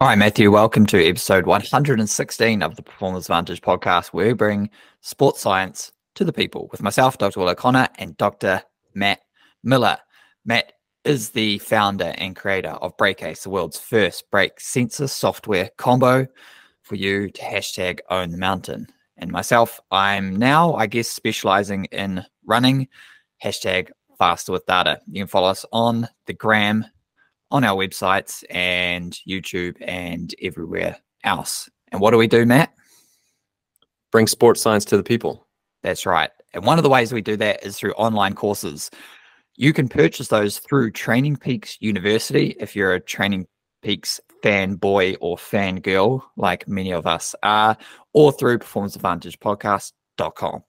Hi, Matthew. Welcome to episode 116 of the Performance Advantage podcast, where we bring sports science to the people with myself, Dr. Will O'Connor, and Dr. Matt Miller. Matt is the founder and creator of BrakeAce, the world's first brake sensor software combo for you to hashtag own the mountain. And myself, I'm now, I guess, specializing in running, hashtag faster with data. You can follow us on the gram on our websites and YouTube and everywhere else. And what do we do, Matt? Bring sports science to the people. That's right. And one of the ways we do that is through online courses. You can purchase those through Training Peaks University if you're a Training Peaks fanboy or fangirl, like many of us are, or through performanceadvantagepodcast.com.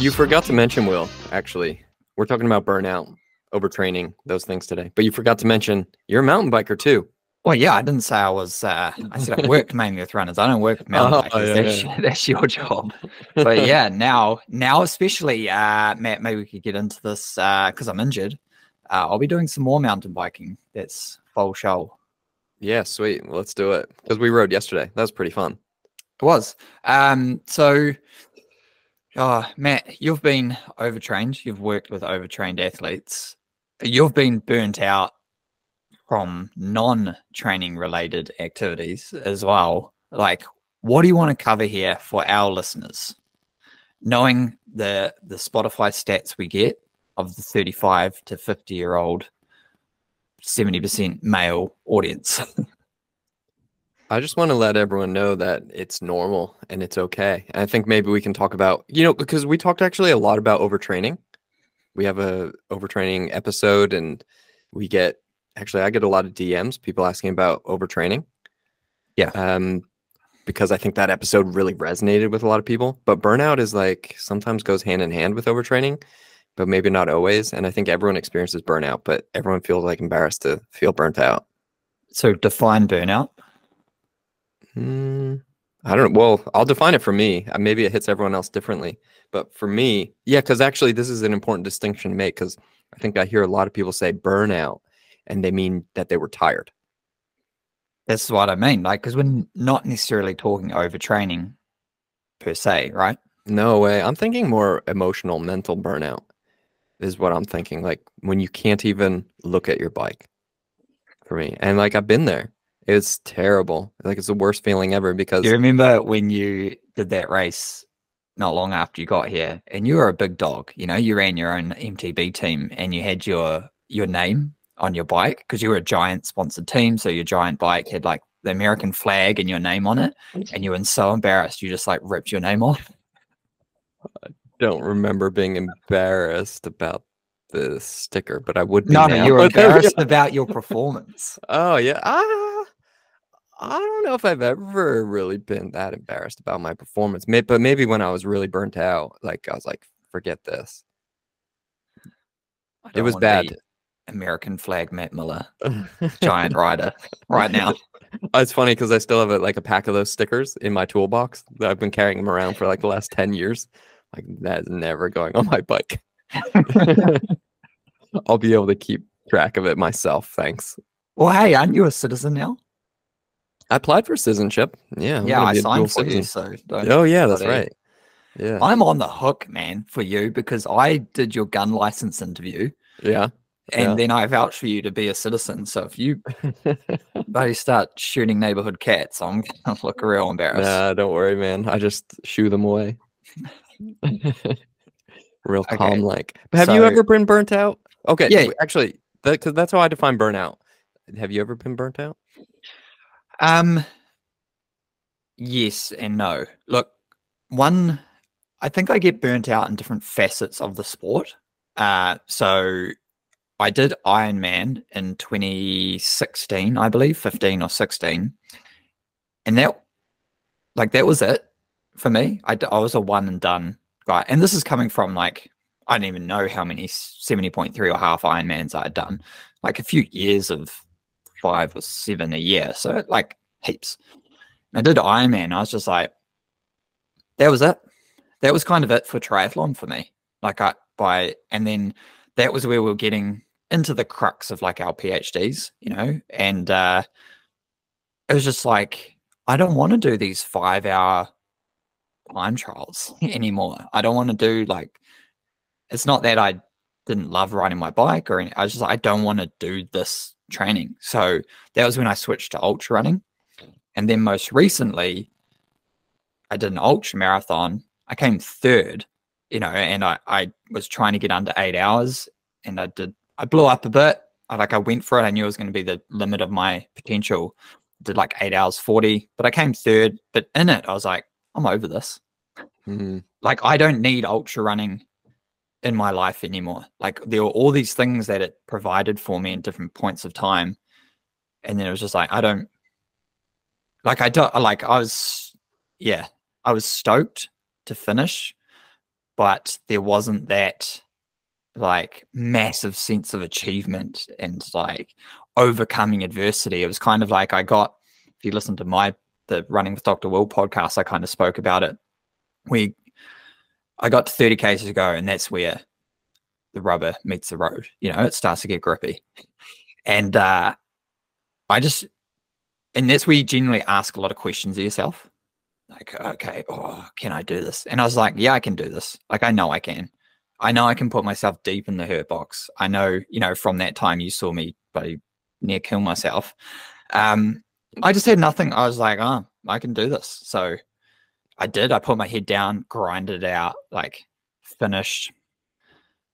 You forgot to mention, Will, actually. We're talking about burnout, overtraining, those things today. But you forgot to mention you're a mountain biker too. Well, yeah, I didn't say I was. Uh, I said I worked mainly with runners. I don't work with mountain Oh, bikers. yeah, that's, yeah. that's your job. But yeah, now, now especially, uh, Matt, maybe we could get into this because I'm injured. Uh, I'll be doing some more mountain biking. That's full show. Yeah, sweet. Well, let's do it. Because we rode yesterday. That was pretty fun. It was. Um, so, oh, Matt, you've been overtrained. You've worked with overtrained athletes. You've been burnt out from non-training related activities as well. Like, what do you want to cover here for our listeners? Knowing the the Spotify stats we get of the 35 to 50 year old 70% male audience. I just want to let everyone know that it's normal and it's okay. And I think maybe we can talk about, you know, because we talked actually a lot about overtraining. We have a overtraining episode and we get actually I get a lot of DMs, people asking about overtraining. Yeah. Um because I think that episode really resonated with a lot of people. But burnout is like sometimes goes hand in hand with overtraining, but maybe not always. And I think everyone experiences burnout, but everyone feels like embarrassed to feel burnt out. so define burnout. Mm, I don't know. Well, I'll define it for me. Uh, Maybe it hits everyone else differently. But for me, yeah, because actually, this is an important distinction to make because I think I hear a lot of people say burnout and they mean that they were tired. That's what I mean. Like, because we're not necessarily talking overtraining per se, right? No way. I'm thinking more emotional, mental burnout is what I'm thinking. Like when you can't even look at your bike for me. And like I've been there. It's terrible. Like it's the worst feeling ever because Do you remember when you did that race not long after you got here and you were a big dog? You know, you ran your own MTB team and you had your your name on your bike because you were a giant sponsored team. So your giant bike had like the American flag and your name on it. And you were so embarrassed, you just like ripped your name off. I don't remember being embarrassed about the sticker, but I would be No, now. no, you were But there we embarrassed about your performance. Oh yeah. Ah, I don't know if I've ever really been that embarrassed about my performance. May- but maybe when I was really burnt out, like I was like, forget this. It was bad. American flag Matt Miller, giant rider, right now. Uh, it's funny because I still have a, like a pack of those stickers in my toolbox that I've been carrying them around for like the last 10 years. Like that is never going on my bike. I'll be able to keep track of it myself. Thanks. Well, hey, aren't you a citizen now? I applied for citizenship. Yeah. I'm yeah, I signed for you, citizen. so don't Oh yeah, that's buddy. right. Yeah. I'm on the hook, man, for you because I did your gun license interview Yeah. and Yeah. then I vouched for you to be a citizen. So if you buddy start shooting neighborhood cats, I'm gonna look real embarrassed. nah, don't worry, man. I just shoo them away. Real Okay, calm like. But have you ever been burnt out? Okay. Yeah. Actually, because that's how I define burnout. Have you ever been burnt out? Um yes and no. Look, one I think I get burnt out in different facets of the sport. Uh so I did Ironman in 2016, I believe, 15 or 16. And that like that was it for me. I, I was a one and done guy. And this is coming from like I don't even know how many 70.3 or half Ironmans I had done. Like a few years of five or seven a year. So like heaps. I did Ironman. I was just like, that was it. that was kind of it for triathlon for me. Like I by and then that was where we were getting into the crux of like our PhDs, you know, and uh it was just like I don't want to do these five hour time trials anymore. I don't want to do like it's not that I didn't love riding my bike or anything. I was just I don't want to do this training. So that was when I switched to ultra running. And then most recently, I did an ultra marathon. I came third, you know, and I, I was trying to get under eight hours and I did, I blew up a bit. I like, I went for it. I knew it was going to be the limit of my potential. Did like eight hours 40, but I came third. But in it, I was like, I'm over this. Mm-hmm. Like, I don't need ultra running in my life anymore. Like there were all these things that it provided for me in different points of time. And then it was just like, I don't like I don't like I was yeah, I was stoked to finish, but there wasn't that like massive sense of achievement and like overcoming adversity. It was kind of like I got if you listen to my the running with Dr. Will podcast, I kind of spoke about it. We I got to 30 k's to go, and that's where the rubber meets the road. You know, it starts to get grippy. And uh, I just, and that's where you generally ask a lot of questions of yourself. Like, okay, oh, can I do this? And I was like, yeah, I can do this. Like, I know I can. I know I can put myself deep in the hurt box. I know, you know, from that time you saw me buddy near kill myself. Um, I just had nothing. I was like, oh, I can do this. So I did. I put my head down, grinded it out, like finished,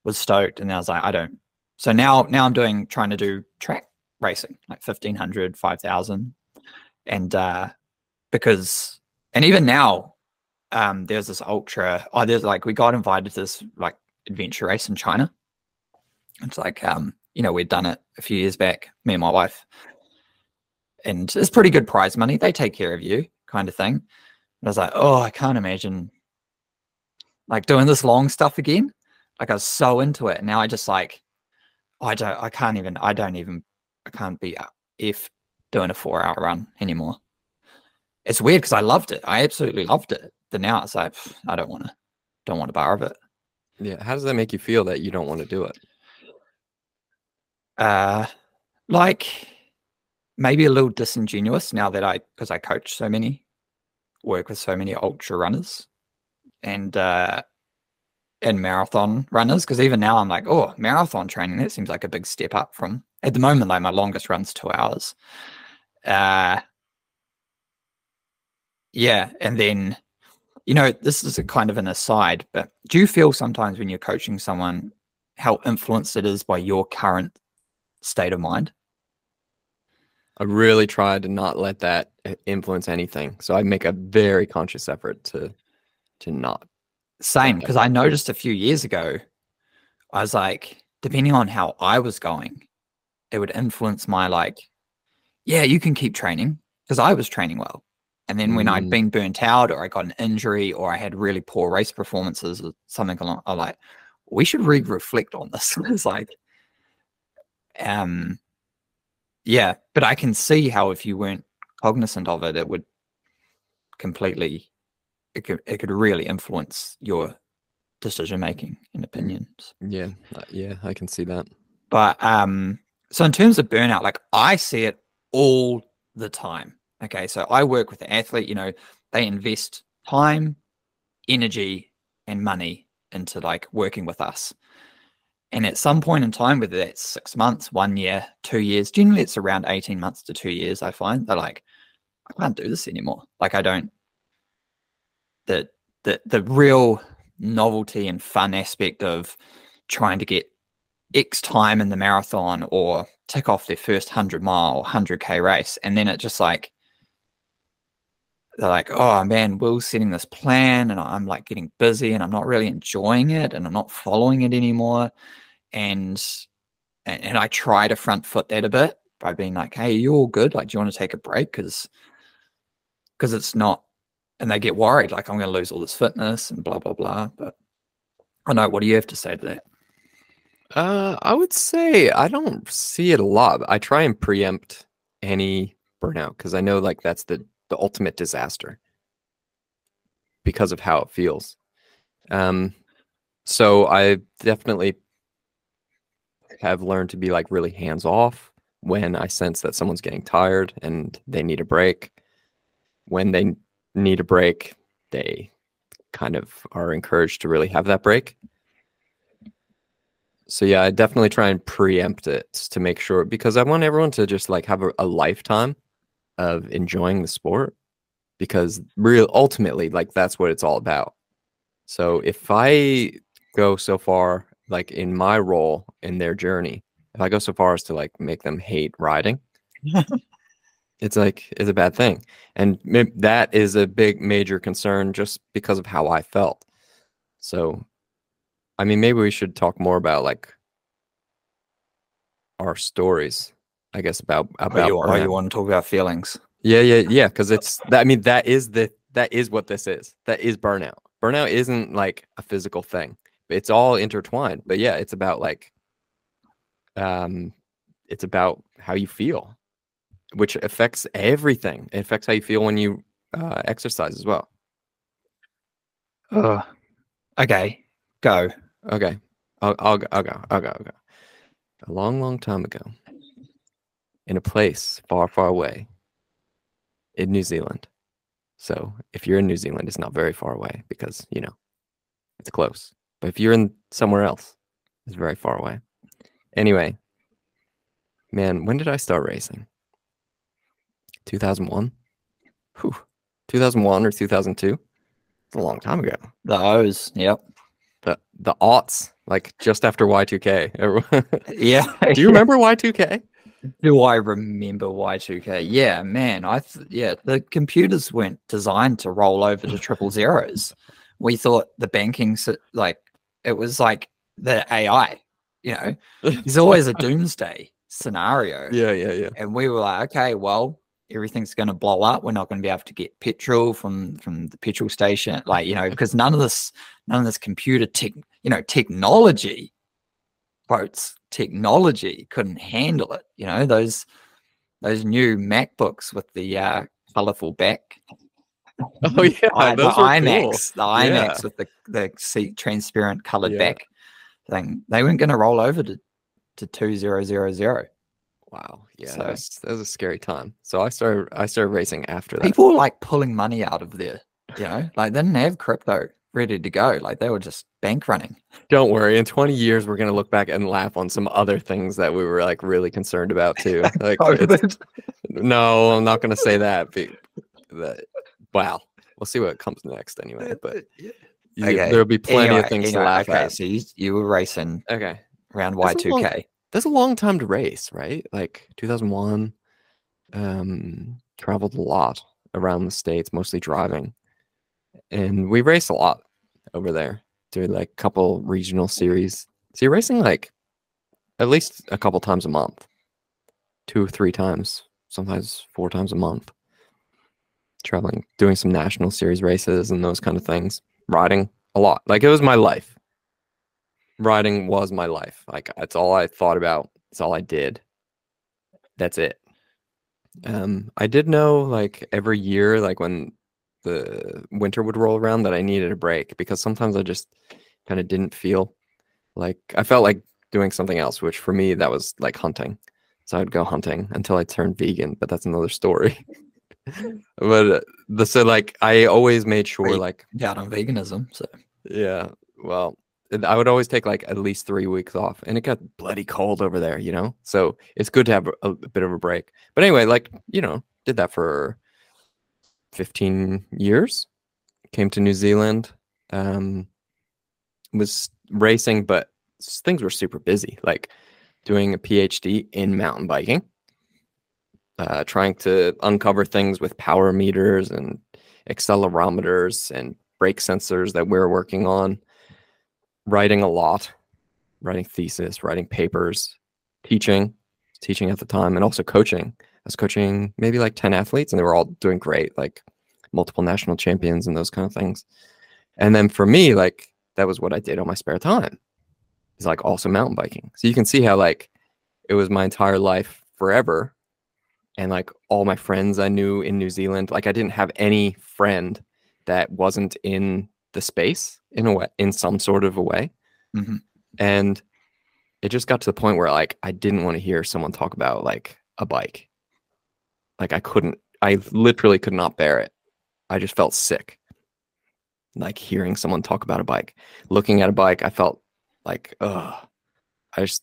was stoked, and I was like, I don't. So now, now I'm doing trying to do track racing, like 1500, 5000, and uh, because, and even now, um, there's this ultra. Oh, there's like we got invited to this like adventure race in China. It's like, um, you know, we'd done it a few years back, me and my wife, and it's pretty good prize money. They take care of you, kind of thing. I was like, oh, I can't imagine like doing this long stuff again. Like I was so into it. And now I just like, I don't, I can't even, I don't even, I can't be if doing a four hour run anymore. It's weird because I loved it. I absolutely loved it. But now it's like, I don't want to, don't want to bar of it. Yeah. How does that make you feel that you don't want to do it? Uh, like maybe a little disingenuous now that I, because I coach so many work with so many ultra runners and uh and marathon runners because even now I'm like, oh, marathon training that seems like a big step up from at the moment. Like my longest run's two hours. Uh, yeah, and then you know this is a kind of an aside, but do you feel sometimes when you're coaching someone how influenced it is by your current state of mind? I really try to not let that influence anything. So I make a very conscious effort to to not. Same, because I noticed a few years ago, I was like, depending on how I was going, it would influence my like, yeah, you can keep training because I was training well. And then when mm. I'd been burnt out or I got an injury or I had really poor race performances or something along, I'm like, we should re-reflect on this. it's like, um, yeah, but I can see how if you weren't cognizant of it, it would completely it could it could really influence your decision making and opinions. Yeah, uh, yeah, I can see that. But um, so in terms of burnout, like I see it all the time. Okay, so I work with an athlete. You know, they invest time, energy, and money into like working with us. And at some point in time, whether that's six months, one year, two years, generally it's around 18 months to two years, I find they're like, I can't do this anymore. Like I don't the the the real novelty and fun aspect of trying to get X time in the marathon or tick off their first hundred mile, hundred K race. And then it just like they're like, oh man, Will's setting this plan and I'm like getting busy and I'm not really enjoying it and I'm not following it anymore and and and I try to front foot that a bit by being like, "Hey, you're all good? Like, do you want to take a break?" Because because it's not, and they get worried, like I'm going to lose all this fitness and blah blah blah. But I know. What do you have to say to that? Uh, I would say I don't see it a lot. I try and preempt any burnout because I know like that's the the ultimate disaster because of how it feels. Um, so I definitely have learned to be like really hands off when I sense that someone's getting tired and they need a break. When they need a break, they kind of are encouraged to really have that break. So yeah, I definitely try and preempt it to make sure because I want everyone to just like have a, a lifetime of enjoying the sport because real ultimately like that's what it's all about. So if I go so far like in my role in their journey, if I go so far as to like make them hate riding, it's like it's a bad thing. And that is a big major concern just because of how I felt. So I mean maybe we should talk more about like our stories, I guess about about oh, you, oh, you want to talk about feelings? Yeah, yeah, yeah. Because it's that. I mean, that is the that is what this is. That is burnout. Burnout isn't like a physical thing. It's all intertwined. But yeah, it's about like, um, it's about how you feel, which affects everything. It affects how you feel when you uh, exercise as well. Uh, okay, go. Okay, I'll, I'll go. I'll go. I'll go. I'll go. A long, long time ago, in a place far, far away, in New Zealand. So if you're in New Zealand, it's not very far away because, you know, it's close. But if you're in somewhere else, it's very far away. Anyway, man, when did I start racing? 2001? Whew. 2001 or 2002? It's a long time ago. The O's, yep. The the aughts, like just after Y2K. yeah. Do you remember Y2K? Do I remember Y2K? Yeah, man. I th- yeah, the computers weren't designed to roll over to triple zeros. We thought the banking like it was like the AI, you know. There's always a doomsday scenario. Yeah, yeah, yeah. And we were like, okay, well, everything's going to blow up. We're not going to be able to get petrol from from the petrol station, like you know, because none of this, none of this computer tech, you know, technology quotes technology couldn't handle it. You know, those those new MacBooks with the uh, colorful back. Oh yeah, I, the iMacs, cool. the iMacs yeah. with the the seat transparent colored yeah. back thing. They weren't going to roll over to to two zero zero zero. Wow, yeah, so, that, was, that was a scary time. So I started I started racing after that. People were like pulling money out of there. You know, like they didn't have crypto ready to go. Like they were just bank running. Don't worry. In 20 years, we're going to look back and laugh on some other things that we were like really concerned about too. Like, no, I'm not going to say that, but, wow. We'll see what comes next anyway. But you, okay. there'll be plenty anyway, of things anyway, to laugh okay, at. So you, you were racing. Okay. Around Y2K. That's a, long, time to race, right? Like 2001. Um, traveled a lot around the states, mostly driving and we race a lot over there. Do like a couple regional series. So you're racing like at least a couple times a month, two or three times, sometimes four times a month. Traveling, doing some national series races and those kind of things. Riding a lot. Like it was my life. Riding was my life. Like that's all I thought about. It's all I did. That's it. Um, I did know like every year, like when the winter would roll around that I needed a break because sometimes I just kind of didn't feel like I felt like doing something else, which for me that was like hunting. So I'd go hunting until I turned vegan, but that's another story. but uh, the so like I always made sure like down on veganism. So yeah, well, I would always take like at least three weeks off, and it got bloody cold over there, you know. So it's good to have a, a bit of a break. But anyway, like you know, did that for 15 years. Came to New Zealand, um, was racing, but things were super busy. Like doing a PhD in mountain biking, uh, trying to uncover things with power meters and accelerometers and brake sensors that we're working on. Writing a lot, writing thesis, writing papers, teaching, teaching at the time, and also coaching I was coaching maybe like 10 athletes and they were all doing great, like multiple national champions and those kind of things. And then for me, like that was what I did on my spare time. It's like also mountain biking. So you can see how like it was my entire life forever. And like all my friends I knew in New Zealand, like I didn't have any friend that wasn't in the space in a way, in some sort of a way. Mhm. And it just got to the point where like I didn't want to hear someone talk about like a bike. Like I couldn't, I literally could not bear it. I just felt sick. Like hearing someone talk about a bike, looking at a bike, I felt like, ugh, I just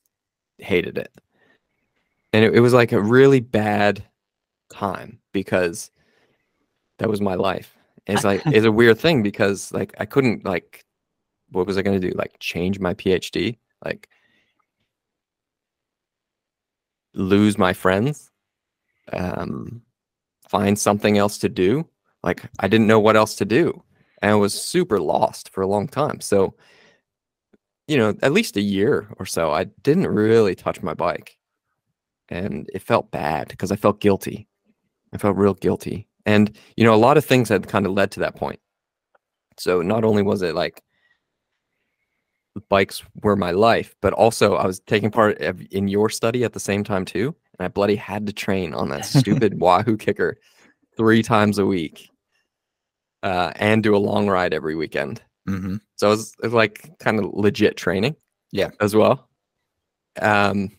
hated it. And it, it was like a really bad time because that was my life. It's like it's a weird thing because like I couldn't like what was I gonna do? Like change my PhD? Like lose my friends? Um find something else to do? Like I didn't know what else to do. And I was super lost for a long time. So you know, at least a year or so, I didn't really touch my bike. And it felt bad because I felt guilty. I felt real guilty. And, you know, a lot of things had kind of led to that point. So not only was it like bikes were my life, but also I was taking part in your study at the same time too. And I bloody had to train on that stupid Wahoo KICKR three times a week uh, and do a long ride every weekend. hmm So it was, it was like kind of legit training. Yeah. As well. Um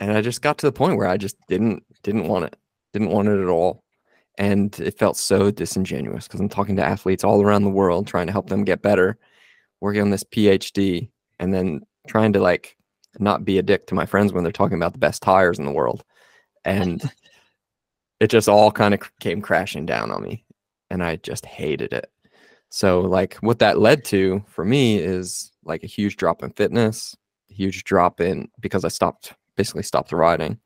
and I just got to the point where I just didn't didn't want it. Didn't want it at all. And it felt so disingenuous because I'm talking to athletes all around the world trying to help them get better, working on this PhD, and then trying to like not be a dick to my friends when they're talking about the best tires in the world. And it just all kind of came crashing down on me. And I just hated it. So like what that led to for me is like a huge drop in fitness, a huge drop in because I stopped basically stopped riding.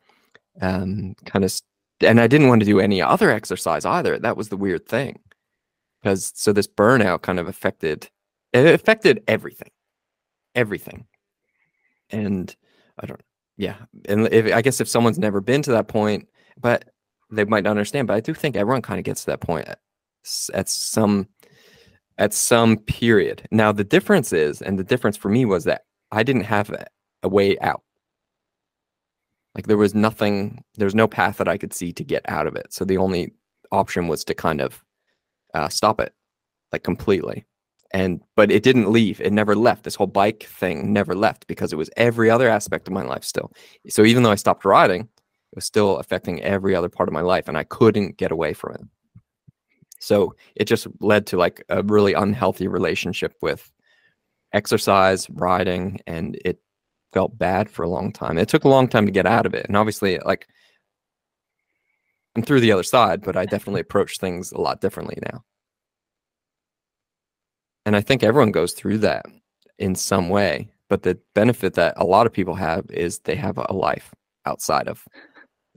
Um kind of and I didn't want to do any other exercise either. That was the weird thing. Because so this burnout kind of affected it affected everything. Everything. And I don't yeah. And if I guess if someone's never been to that point, but they might not understand, but I do think everyone kind of gets to that point at, at some at some period. Now the difference is, and the difference for me was that I didn't have a, a way out. Like there was nothing, there was no path that I could see to get out of it. So the only option was to kind of uh, stop it, like completely. And but it didn't leave. It never left. This whole bike thing never left because it was every other aspect of my life still. So even though I stopped riding, it was still affecting every other part of my life, and I couldn't get away from it. So it just led to like a really unhealthy relationship with exercise, riding, and it felt bad for a long time. It took a long time to get out of it. And obviously, like I'm through the other side, but I definitely approach things a lot differently now. And I think everyone goes through that in some way. But the benefit that a lot of people have is they have a life outside of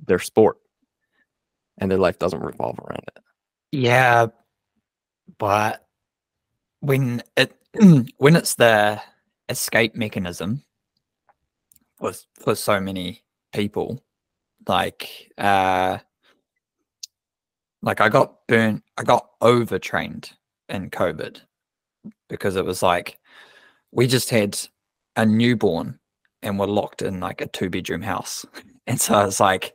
their sport, and their life doesn't revolve around it. Yeah, but when it when it's the escape mechanism for for so many people, like uh, like I got burnt, I got overtrained in COVID because it was like we just had a newborn and we're locked in like a two bedroom house, and so it's like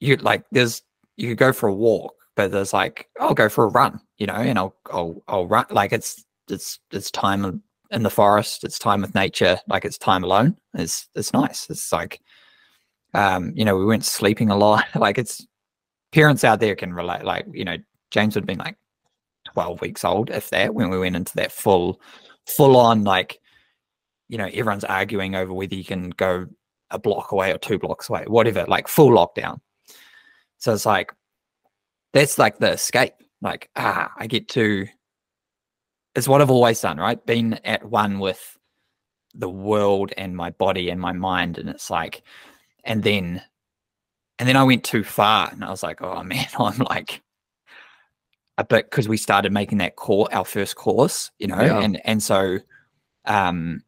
you like there's you could go for a walk, but there's like I'll go for a run, you know, and I'll I'll I'll run like it's it's it's time in- the forest, it's time with nature, like it's time alone. It's it's nice. It's like um, you know, we weren't sleeping a lot. like it's parents out there can relate. Like, you know, James would have been like 12 weeks old, if that, when we went into that full full on like, you know, everyone's arguing over whether you can go a block away or two blocks away, whatever, like full lockdown. So it's like that's like the escape. Like, ah, I get to it's what I've always done, right? Been at one with the world and my body and my mind. And it's like, and then and then I went too far and I was like, oh man, I'm like a bit because we started making that core our first course, you know, Yeah. and and so um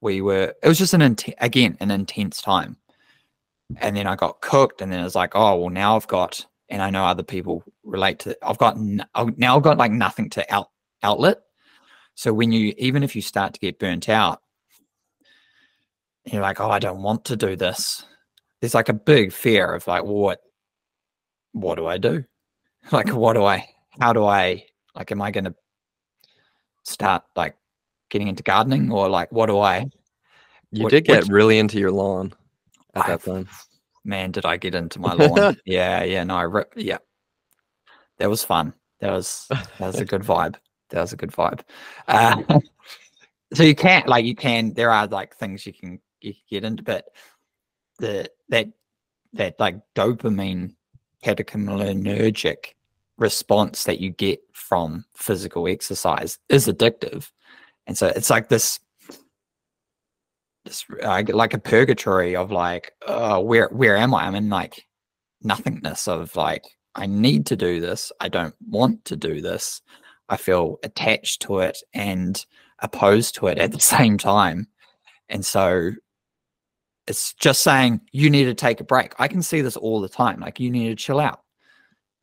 we were it was just an int- again an intense time and then I got cooked, and then it was like, oh well, now I've got, and I know other people relate to. I've got n- I've- now I've got like nothing to out outlet. So when you even if you start to get burnt out, you're like, oh, I don't want to do this. There's like a big fear of like, what, what do I do? Like, mm. what do I? How do I Like, am I going to start like getting into gardening or like what do I? You What- did get which- really into your lawn at I- that time. Man, did I get into my lawn? yeah, yeah. No, I rip. Yeah, that was fun. That was that was a good vibe. That was a good vibe. Uh, so you can't like you can. There are like things you can you can get into, but the that that like dopamine catecholinergic response that you get from physical exercise is addictive, and so it's like this this uh, like a purgatory of like uh where where am i i'm in like nothingness of like i need to do this i don't want to do this i feel attached to it and opposed to it at the same time. And so it's just saying you need to take a break. I can see this all the time like you need to chill out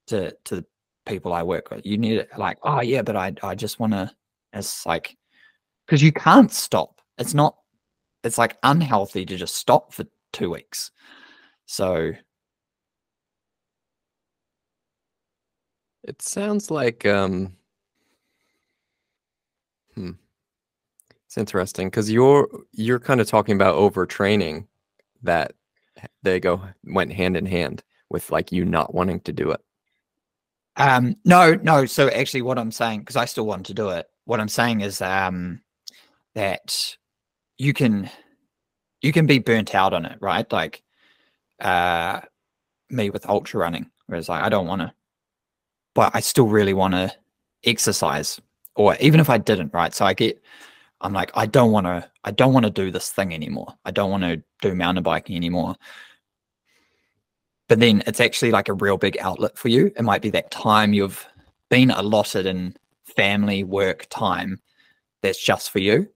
to to the people i work with. You need to like oh yeah but i i just want to it's like because you can't stop. It's not it's like unhealthy to just stop for two weeks. So It sounds like um hmm. It's interesting because you're you're kind of talking about overtraining that they go went hand in hand with like you not wanting to do it. um no, no. So actually what I'm saying, because I still want to do it, what I'm saying is um that you can you can be burnt out on it, right? Like uh me with ultra running, whereas like I don't want to but I still really want to exercise. Or even if I didn't, right? So I get I'm like, I don't want to, I don't want to do this thing anymore. I don't want to do mountain biking anymore. But then it's actually like a real big outlet for you. It might be that time you've been allotted in family work time that's just for you.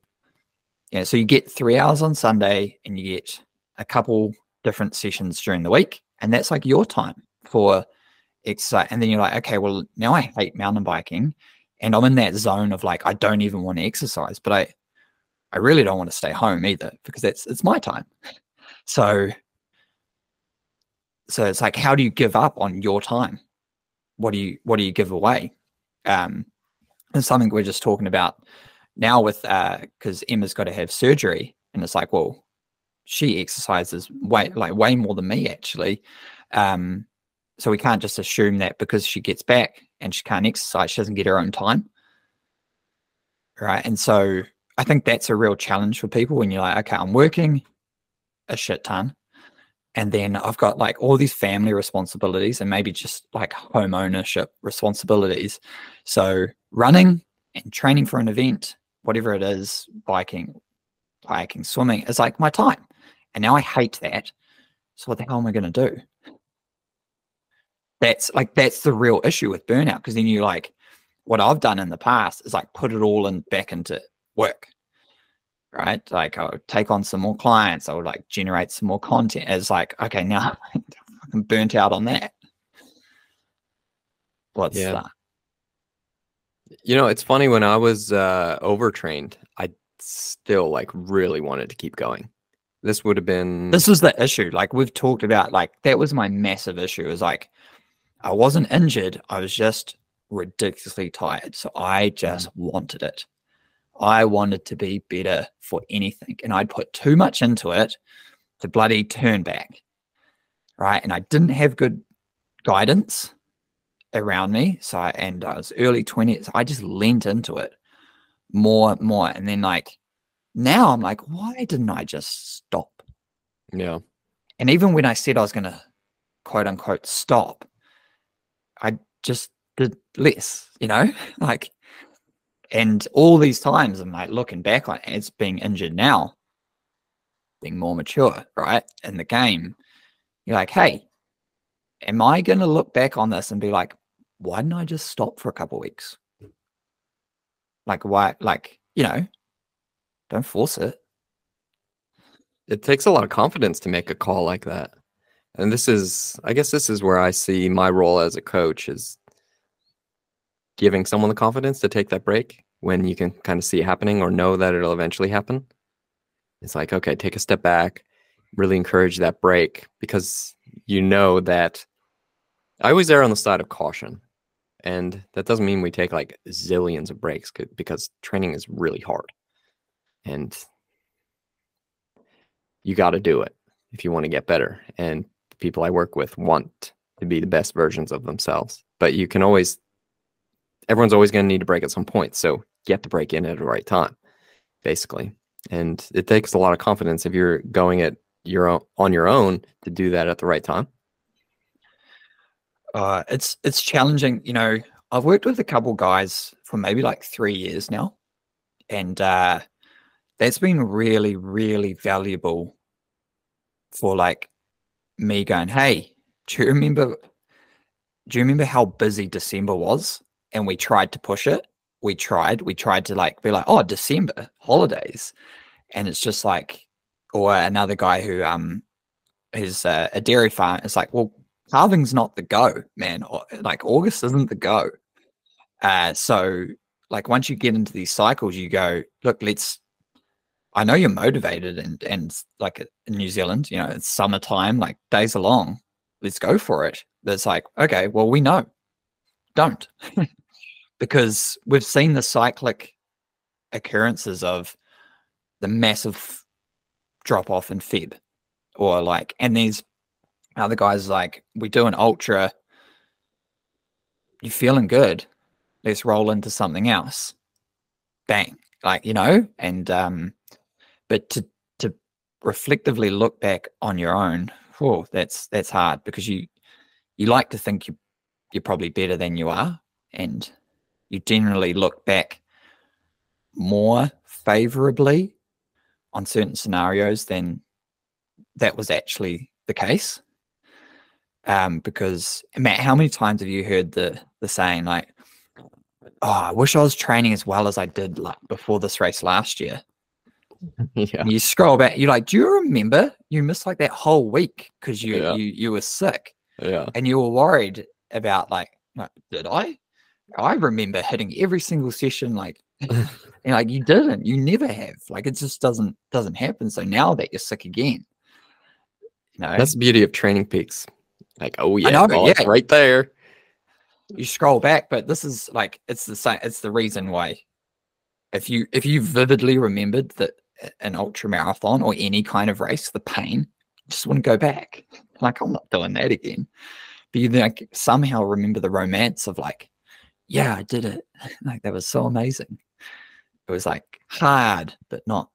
Yeah. So you get three hours on Sunday and you get a couple different sessions during the week. And that's like your time for exercise. And then you're like, okay, well, now I hate mountain biking and I'm in that zone of like I don't even want to exercise, but I I really don't want to stay home either because that's it's my time. So so it's like how do you give up on your time? What do you what do you give away? Um and something we're just talking about now with uh because Emma's got to have surgery and it's like, well, she exercises way like way more than me actually. Um so we can't just assume that because she gets back and she can't exercise, she doesn't get her own time. Right. And so I think that's a real challenge for people when you're like, okay, I'm working a shit ton. And then I've got like all these family responsibilities and maybe just like home ownership responsibilities. So running and training for an event, whatever it is, biking, hiking, swimming is like my time. And now I hate that. So what the hell am I going to do? That's like that's the real issue with burnout because then you like what I've done in the past is like put it all in back into work. Right. Like I would take on some more clients, I would like generate some more content. It's like, okay, now I'm burnt out on that. What's Yeah. that? You know, it's funny when I was uh overtrained, I still like really wanted to keep going. This would have been This was the issue. Like we've talked about, like that was my massive issue. Is like I wasn't injured. I was just ridiculously tired. So I mm. just wanted it. I wanted to be better for anything. And I'd put too much into it to bloody turn back. Right. And I didn't have good guidance around me. So I, and I was early 20s. I just leaned into it more and more. And then like now I'm like, why didn't I just stop? yeah. And even when I said I was going to quote unquote stop, I just did less, you know, like, and all these times I'm like looking back on it, it's being injured now, being more mature, right? In the game, you're like, hey, am I going to look back on this and be like, why didn't I just stop for a couple weeks? Like, why, like, you know, don't force it. It takes a lot of confidence to make a call like that. And this is I guess this is where I see my role as a coach is giving someone the confidence to take that break when you can kind of see it happening or know that it'll eventually happen. It's like, okay, take a step back, really encourage that break because you know that I always err on the side of caution. And that doesn't mean we take like zillions of breaks because training is really hard. And you got to do it if you want to get better. And people I work with want to be the best versions of themselves. But you can always, everyone's always going to need a break at some point. So get the break in at the right time, basically. And it takes a lot of confidence if you're going at your own, on your own to do that at the right time. Uh, it's it's challenging. You know, I've worked with a couple guys for maybe like three years now, and uh, that's been really, really valuable for like me going, hey, do you remember do you remember how busy December was? And we tried to push it. We tried, we tried to like be like, oh, December, holidays. And it's just like, or another guy who um is a, a dairy farm. It's like, well, calving's not the go, man. Like August isn't the go. Uh, so like once you get into these cycles, you go, look, let's I know you're motivated and and like in New Zealand, you know, it's summertime, like days are long. Let's go for it. That's like, okay, well, we know. Don't. because we've seen the cyclic occurrences of the massive drop off in Feb. Or like, and these other guys like, we do an ultra, you're feeling good. Let's roll into something else. Bang. Like, you know, and um but to to reflectively look back on your own, oh, that's that's hard because you you like to think you you're probably better than you are, and you generally look back more favorably on certain scenarios than that was actually the case. Um, because Matt, how many times have you heard the the saying like, "Oh, I wish I was training as well as I did like before this race last year." yeah. You scroll back, you're like, do you remember you missed like that whole week because you, Yeah. you you were sick Yeah. and you were worried about like, like, did I? I remember hitting every single session like and like you didn't, you never have. Like it just doesn't doesn't happen. So now that you're sick again, you know, That's the beauty of training peaks. Like, oh yeah, know, oh, it's yeah. right there. you scroll back, but this is like it's the same. It's the reason why. If you if you vividly remembered that an ultra marathon or any kind of race, the pain, just wouldn't go back. Like I'm not doing that again. But you like somehow remember the romance of like, yeah, I did it. Like that was so amazing. It was like hard, but not,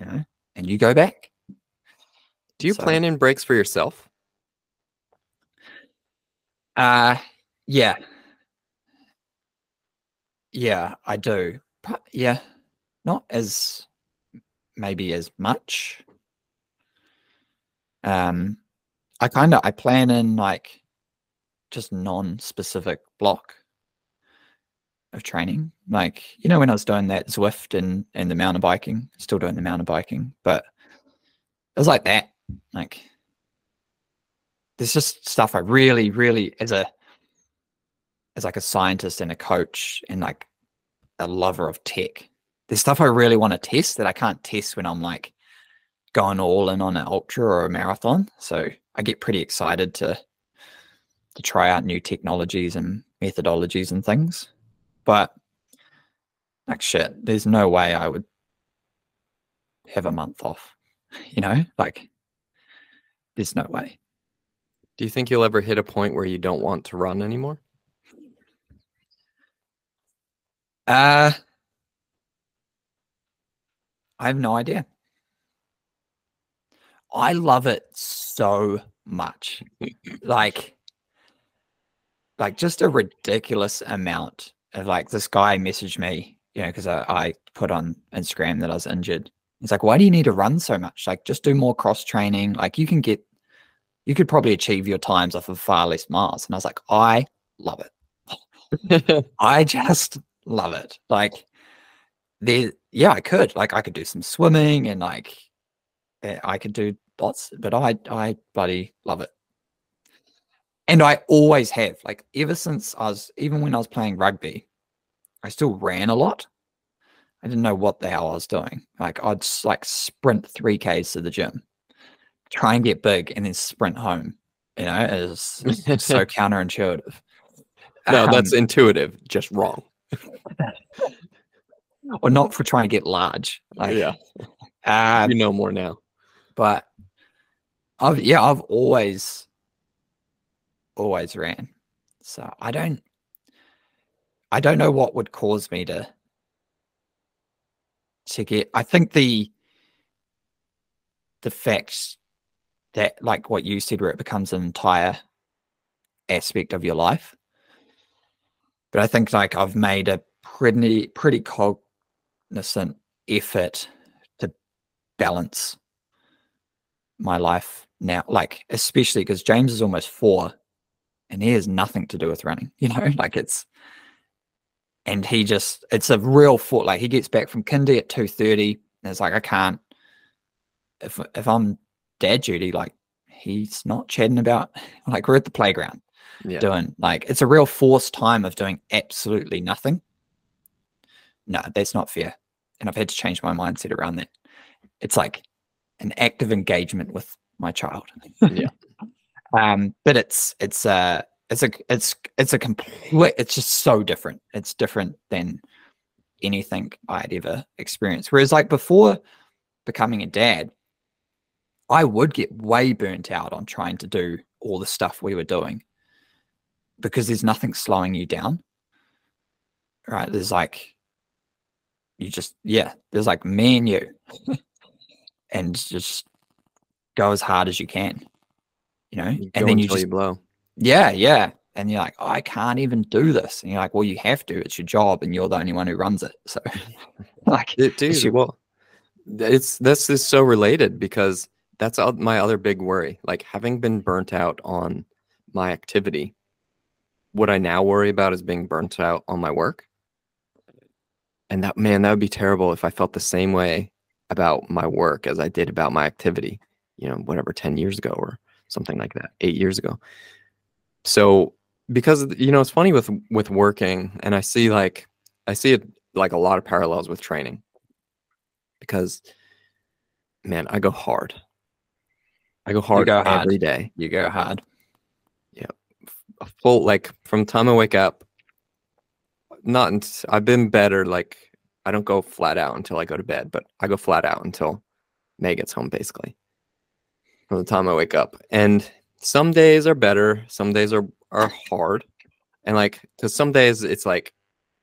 you know. And you go back. Do you So- plan in breaks for yourself? Uh yeah. Yeah, I do. Pro- yeah. Not as maybe as much. Um I kind of I plan in like just non-specific block of training. Like, you know, when I was doing that Zwift and and the mountain biking, still doing the mountain biking, but it was like that. Like there's just stuff I really, really as a as like a scientist and a coach and like a lover of tech. There's stuff I really want to test that I can't test when I'm like going all in on an ultra or a marathon. So I get pretty excited to to try out new technologies and methodologies and things. But like shit, there's no way I would have a month off. You know, like there's no way. Do you think you'll ever hit a point where you don't want to run anymore? Uh I have no idea. I love it so much. like like just a ridiculous amount of like this guy messaged me, you know, because I, I put on Instagram that I was injured. He's like, why do you need to run so much? Like just do more cross training. Like you can get you could probably achieve your times off of far less miles. And I was like, I love it. I just love it. Like there, yeah, I could. Like I could do some swimming and like eh, I could do lots, but I I bloody love it. And I always have. Like ever since I was even when I was playing rugby, I still ran a lot. I didn't know what the hell I was doing. Like I'd like sprint three Ks to the gym, try and get big, and then sprint home. You know, it is so counterintuitive. No, Um, that's intuitive, just wrong. or not for trying to get large. Like, yeah, uh, you know more now. but I've yeah, I've always always ran. So I don't I don't know what would cause me to to get I think the the fact that like what you said where it becomes an entire aspect of your life. But I think like I've made a pretty pretty cognizant effort to balance my life now like especially because james is almost four and he has nothing to do with running you know like it's and he just it's a real foot like he gets back from kindy at 2.30 and it's like i can't if if i'm dad duty like he's not chatting about like we're at the playground Yeah, doing like it's a real forced time of doing absolutely nothing. No that's not fair and i've had to change my mindset around that. It's like an active engagement with my child. Yeah. um but it's it's uh it's a it's it's a complete it's just so different. It's different than anything i'd ever experienced. Whereas like before becoming a dad i would get way burnt out on trying to do all the stuff we were doing because there's nothing slowing you down right? There's like you just yeah there's like me and you and just go as hard as you can you know you and then you just you blow. yeah yeah and you're like oh, i can't even do this and you're like well you have to it's your job and you're the only one who runs it so like It, dude, your- well, it's this is so related because that's my other big worry. Like having been burnt out on my activity, what I now worry about is being burnt out on my work. And that man, that would be terrible if I felt the same way about my work as I did about my activity. You know, whatever, ten years ago or something like that, eight years ago. So because you know, it's funny with with working, and I see like I see it like a lot of parallels with training because man i go hard i go hard go hard. every day you go hard a full like from time i wake up not i've been better like i don't go flat out until i go to bed but i go flat out until may gets home basically. From the time i wake up. And some days are better some days are are hard. And like because some days it's like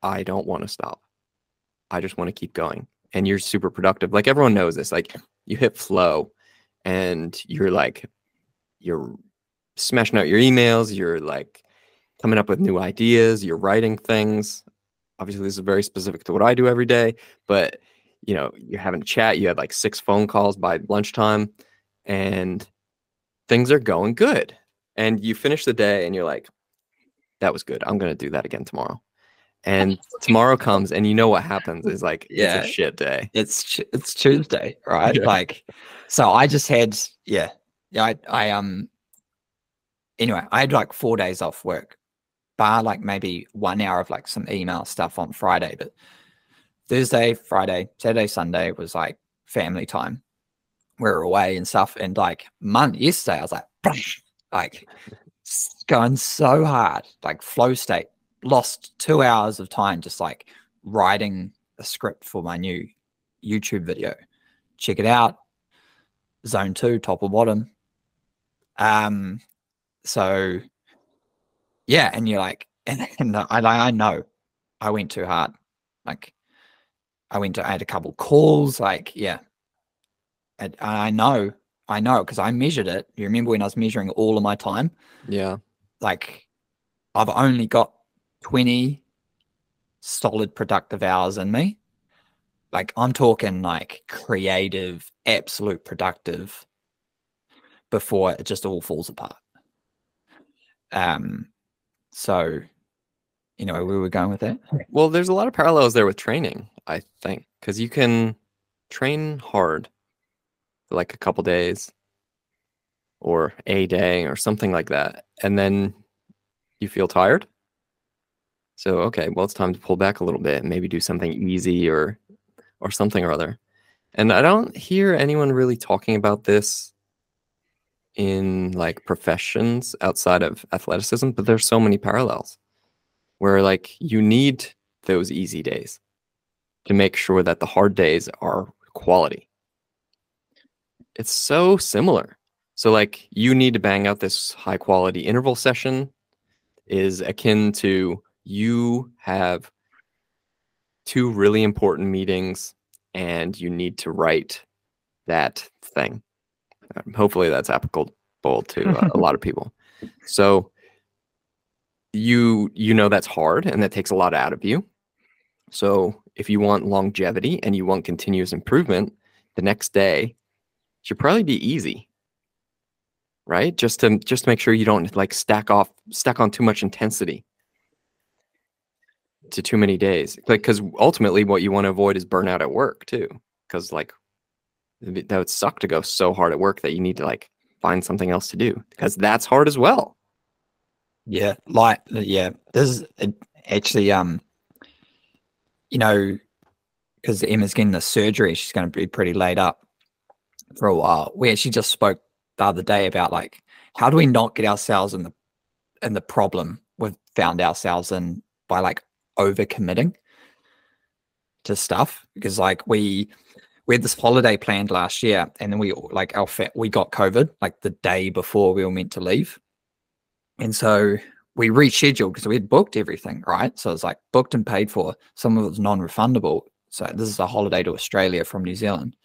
i don't want to stop. I just want to keep going. And you're super productive. Like everyone knows this. Like you hit flow and you're like you're smashing out your emails you're like coming up with new ideas you're writing things obviously this is very specific to what i do every day but you know you're having a chat you had like six phone calls by lunchtime and things are going good and you finish the day and you're like that was good i'm going to do that again tomorrow and tomorrow comes and you know what happens is like Yeah. it's a shit day it's it's Tuesday, right? Yeah. Like, so I just had yeah, yeah. I I um. Anyway, I had like four days off work, bar like maybe one hour of like some email stuff on Friday, but Thursday, Friday, Saturday, Sunday was like family time. We are away and stuff, and like month yesterday, I was like, like going so hard, like flow state. Lost two hours of time just like writing a script for my new YouTube video. Check it out. Zone two, top or bottom. Um, so yeah, and you're like, and, and I, I know I went too hard. Like, I went to, I had a couple calls. Like, yeah, and I know, I know, because I measured it. You remember when I was measuring all of my time? yeah Like, I've only got 20 solid productive hours in me. Like I'm talking like creative, absolute productive before it just all falls apart. Um so you know where we were going with that? Well, there's a lot of parallels there with training, I think, because you can train hard for like a couple days or a day or something like that, and then you feel tired. So, okay, well, it's time to pull back a little bit and maybe do something easy or or something or other. And I don't hear anyone really talking about this in like professions outside of athleticism, but there's so many parallels. where like you need those easy days to make sure that the hard days are quality. It's so similar. So like you need to bang out this high quality interval session is akin to you have two really important meetings and you need to write that thing. Hopefully that's applicable to uh, a lot of people. So you you know that's hard and that takes a lot out of you. So if you want longevity and you want continuous improvement, the next day should probably be easy. Right? Just to just to make sure you don't like stack off stack on too much intensity to too many days. Like cuz ultimately what you want to avoid is burnout at work too. Cuz like that would suck to go so hard at work that you need to like find something else to do because that's hard as well. Yeah, like yeah, this is actually um, you know, because Emma's getting the surgery, she's going to be pretty laid up for a while. We actually just spoke the other day about like how do we not get ourselves in the in the problem we've found ourselves in by like overcommitting to stuff because like we we had this holiday planned last year and then we like our fa- we got covid like the day before we were meant to leave. And so we rescheduled because we had booked everything right? So it's like booked and paid for. Some of it was non-refundable. So this is a holiday to australia from new zealand.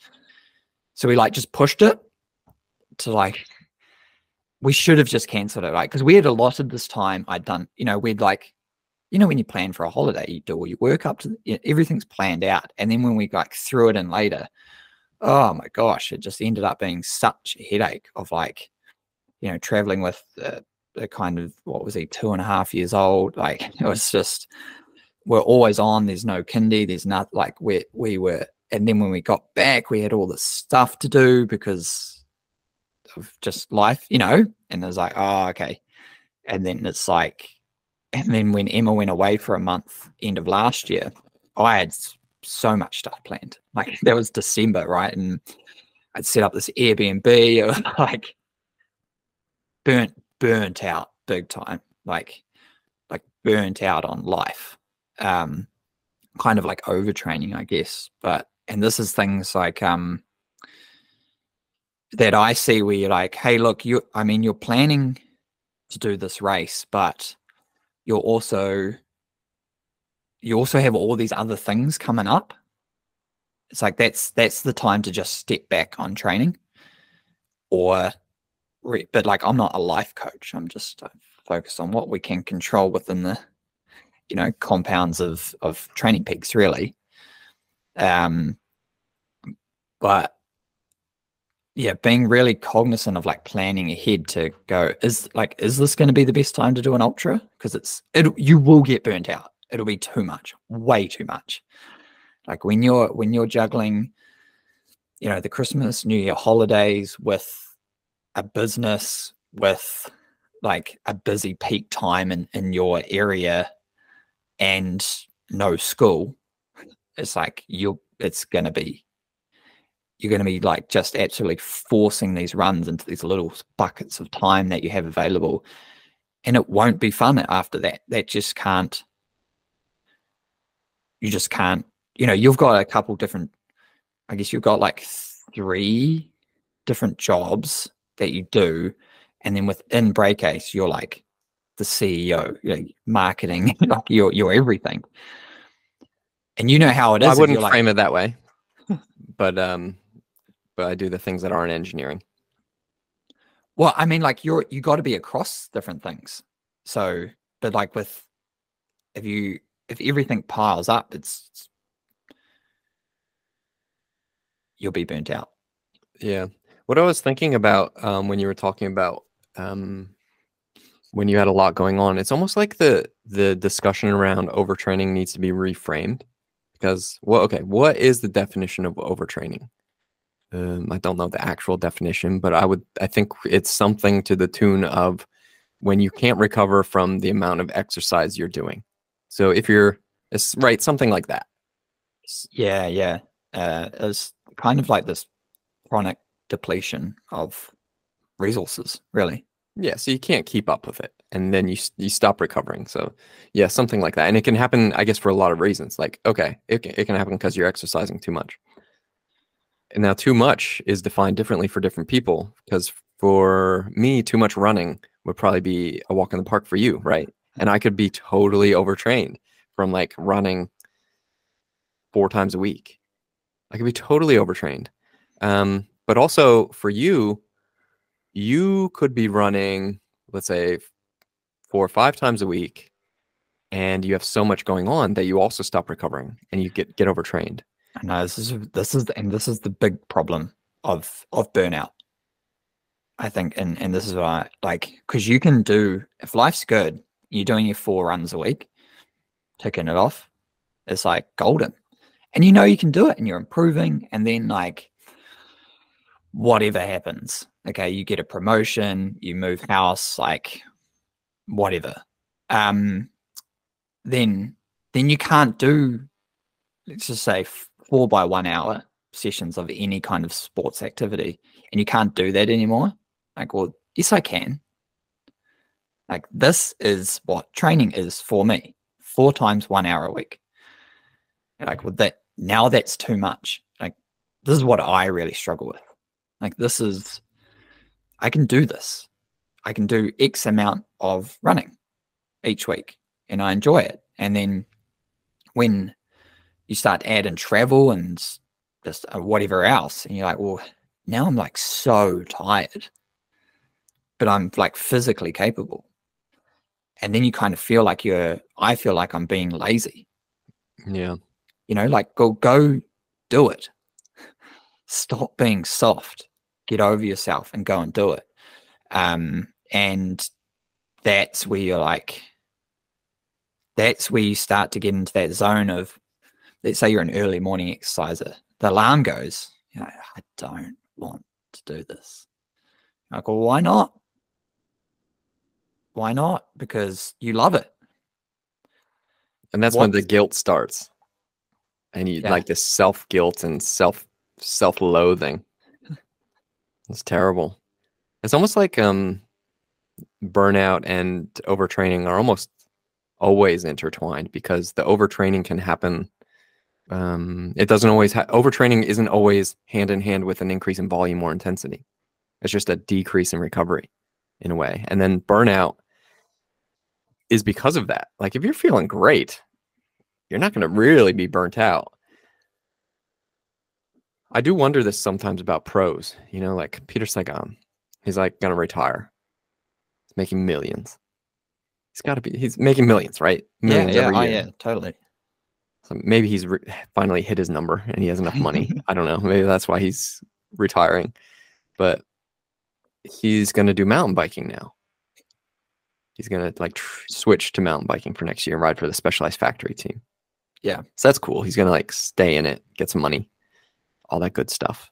So we like just pushed it to like we should have just cancelled it right because we had allotted this time i'd done you know we'd like you know when you plan for a holiday you do all your work up to know, everything's planned out. And then when we like threw it in later oh my gosh it just ended up being such a headache of like you know traveling with uh, a kind of what was he two and a half years old? Like it was just we're always on there's no kindy there's not like we we were and then when we got back we had all this stuff to do because of just life you know? And it was like oh okay. And then it's like and then when Emma went away for a month, end of last year, I had so much stuff planned. Like that was December, right? And I'd set up this Airbnb, or like burnt, burnt out big time, like like burnt out on life. Um, kind of like overtraining, I guess. But and this is things like um that I see where you're like, hey, look, you I mean, you're planning to do this race, but you're also you also have all these other things coming up. It's like that's that's the time to just step back on training or but like i'm not a life coach. I'm just uh, focused on what we can control within the you know compounds of of TrainingPeaks really. Um but yeah being really cognizant of like planning ahead to go is like is this going to be the best time to do an ultra? Because it's it you will get burnt out it'll be too much way too much. Like when you're when you're juggling you know the christmas new year holidays with a business with like a busy peak time in in your area and no school it's like you're it's to be you're going to be like just absolutely forcing these runs into these little buckets of time that you have available. And it won't be fun after that. That just can't you just can't you know you've got a couple different i guess you've got like three different jobs that you do and then within Brakeace you're like the ceo you're like marketing like you're you're everything and you know how it is i wouldn't like, frame it that way but um but I do the things that aren't engineering. Well, I mean, like you're you got to be across different things. So, but like with if you if everything piles up, it's, it's you'll be burnt out. Yeah. What I was thinking about um, when you were talking about um, when you had a lot going on, it's almost like the the discussion around overtraining needs to be reframed because well, okay, what is the definition of overtraining? um, I don't know the actual definition, but I would I think it's something to the tune of when you can't recover from the amount of exercise you're doing. So if you're it's right, something like that. Yeah, yeah. Uh, it's kind of like this chronic depletion of resources, really. Yeah, so you can't keep up with it. and then you you stop recovering. So yeah, something like that, and it can happen, I guess, for a lot of reasons. Like okay, it can, it can happen because you're exercising too much. And now, too much is defined differently for different people. Because for me, too much running would probably be a walk in the park for you, right? And I could be totally overtrained from like running four times a week. I could be totally overtrained. Um, but also for you, you could be running, let's say, four or five times a week, and you have so much going on that you also stop recovering and you get get overtrained. No, this is this is and this is the big problem of of burnout. I think, and and this is why, like, because you can do if life's good, you're doing your four runs a week, ticking it off. It's like golden, and you know you can do it, and you're improving, and then like whatever happens, okay, you get a promotion, you move house, like whatever. Um, then then you can't do, let's just say four by one hour sessions of any kind of sports activity, and you can't do that anymore. Like, well, yes, I can. Like, this is what training is for me four times one hour a week. Like, with that, now that's too much. Like, this is what I really struggle with. Like, this is, I can do this. I can do X amount of running each week and I enjoy it. And then when you start adding travel and just uh, whatever else, and you're like, well, now I'm like so tired, but I'm like physically capable. And then you kind of feel like you're, I feel like I'm being lazy. Yeah. You know, like go, go do it. Stop being soft. Get over yourself and go and do it. Um, and that's where you're like, that's where you start to get into that zone of let's say you're an early morning exerciser, the alarm goes, you know, I don't want to do this. I go, why not? Why not? Because you love it. And that's what? when the guilt starts. And you yeah. like this self guilt and self self loathing. It's terrible. It's almost like um burnout and overtraining are almost always intertwined because the overtraining can happen um, it doesn't always ha- overtraining isn't always hand in hand with an increase in volume or intensity. It's just a decrease in recovery in a way. And then burnout is because of that. Like if you're feeling great, you're not going to really be burnt out. I do wonder this sometimes about pros, you know, like Peter Sagan. He's like going to retire. He's making millions. He's got to be, he's making millions, right? Millions yeah, yeah, oh, yeah, totally. So maybe he's re- finally hit his number and he has enough money. I don't know. Maybe that's why he's retiring. But he's going to do mountain biking now. He's going to like tr- switch to mountain biking for next year and ride for the specialized factory team. Yeah. So that's cool. He's going to like stay in it, get some money, all that good stuff.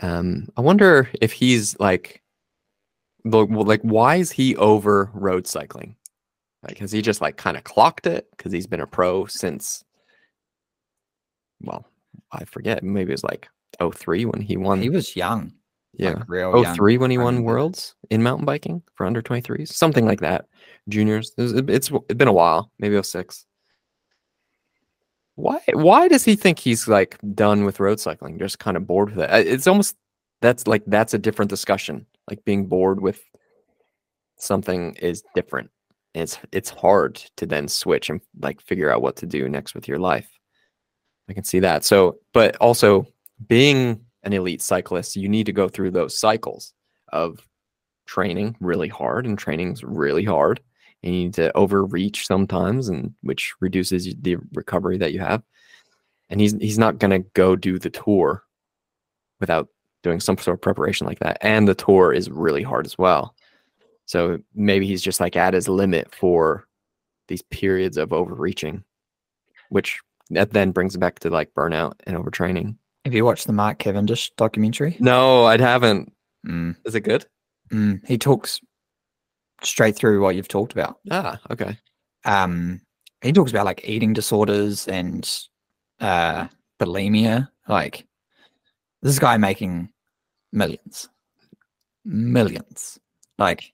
Um, I wonder if he's like, like, why is he over road cycling? Like, has he just like kind of clocked it because he's been a pro since well, I forget. Maybe it was like 03 when he won. He was young. Yeah. Like real 03 young. when he won worlds in mountain biking for under 23s, something like that. Juniors. It's, it's, it's been a while, maybe 06. Why why does he think he's like done with road cycling? Just kind of bored with it. It's almost that's like that's a different discussion. Like being bored with something is different. It's it's hard to then switch and like figure out what to do next with your life. I can see that. So, but also being an elite cyclist, you need to go through those cycles of training really hard, and training's really hard. And you need to overreach sometimes, and which reduces the recovery that you have. And he's he's not gonna go do the tour without doing some sort of preparation like that. And the tour is really hard as well. So maybe he's just like at his limit for these periods of overreaching, which that then brings back to like burnout and overtraining. Have you watched the Mark Cavendish documentary? No, I haven't. Mm. Is it good? Mm. He talks straight through what you've talked about. Ah, okay. Um, he talks about like eating disorders and uh, bulimia. Like this guy making millions, millions. Like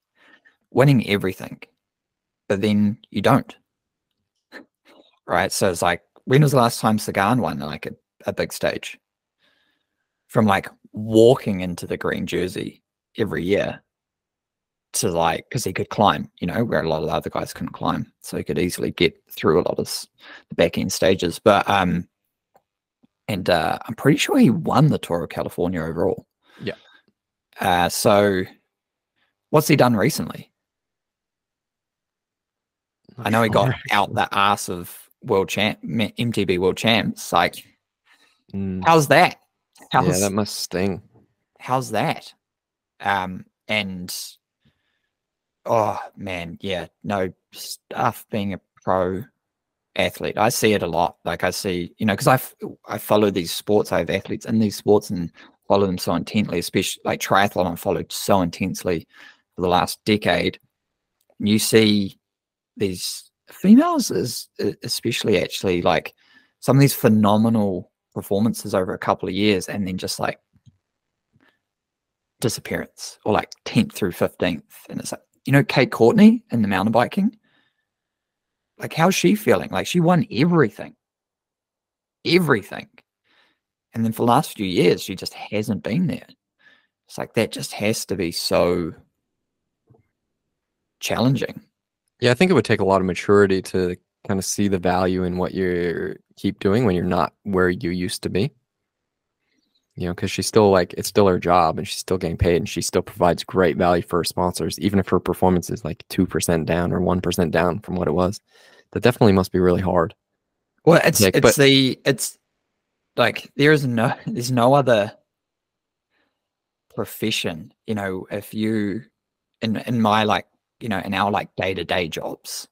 winning everything, but then you don't. Right. So it's like, when was the last time Sagan won like a, a big stage? From like walking into the green jersey every year to like because he could climb, you know, where a lot of the other guys couldn't climb, so he could easily get through a lot of the back end stages. But um, and uh, I'm pretty sure he won the Tour of California overall. Yeah. Uh, so what's he done recently? I know he got out the ass of world champ MTB world champs. Like, Mm, how's that? How's yeah, that must sting. how's that? Um, and oh man, yeah, no stuff being a pro athlete. I see it a lot. Like I see, you know, because I, I follow these sports. I have athletes in these sports and follow them so intently, especially like triathlon. I followed so intensely for the last decade. And you see these females, is especially actually like some of these phenomenal performances over a couple of years, and then just like disappearance or like 10th through 15th. And it's like, you know, Kate Courtney in the mountain biking. Like, how's she feeling? Like, she won everything, everything. And then for the last few years, she just hasn't been there. It's like that just has to be so challenging. Yeah, I think it would take a lot of maturity to kind of see the value in what you're keep doing when you're not where you used to be. You know, because she's still like it's still her job and she's still getting paid and she still provides great value for her sponsors, even if her performance is like two percent down or one percent down from what it was. That definitely must be really hard. Well, it's it's but- the it's like there is no there's no other profession. You know, if you in in my like you know in our like day to day jobs,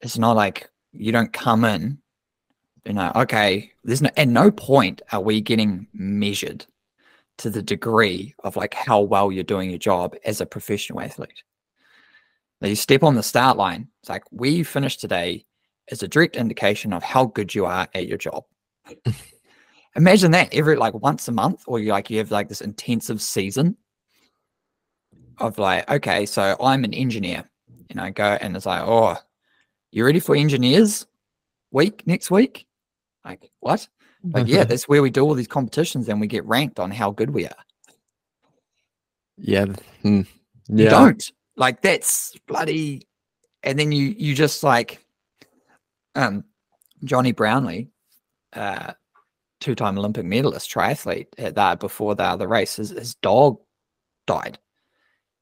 it's not like you don't come in. You know, okay. There's no at no point are we getting measured to the degree of like how well you're doing your job as a professional athlete. Now you step on the start line. It's like we finished today is a direct indication of how good you are at your job. Imagine that every like once a month, or you like you have like this intensive season of like, okay, so I'm an engineer, and I go and it's like, oh, you ready for engineers week next week? Like what? Like yeah, that's where we do all these competitions and we get ranked on how good we are. yeah. hmm, You Yeah. don't like that's bloody, and then you you just like, um, Jonny Brownlee, uh, two-time Olympic medalist triathlete at that before the the race, his, his dog died,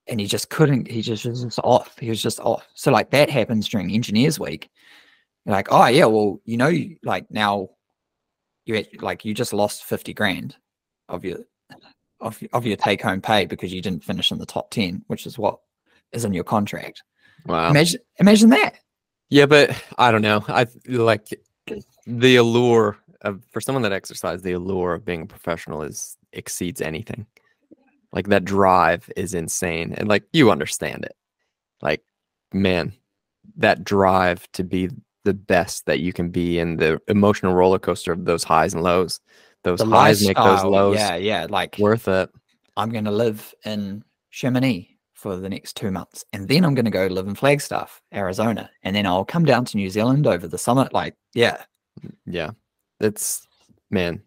and he just couldn't. He just was just off. He was just off. So like that happens during Engineers Week. You're like, oh yeah, well you know, like now, you like you just lost fifty grand of your of, of your take home pay because you didn't finish in the top 10 which is what is in your contract Wow. imagine imagine that Yeah, but I don't know. I like the allure of for someone that exercises the allure of being a professional is exceeds anything. Like that drive is insane. And like you understand it. Like, man, that drive to be the best that you can be and the emotional roller coaster of those highs and lows. Those the highs make those lows yeah yeah like worth it. i'm going to live in chamonix for the next two months and then i'm going to go live in flagstaff arizona and then i'll come down to new zealand over the summer like yeah mm, Yeah. It's man.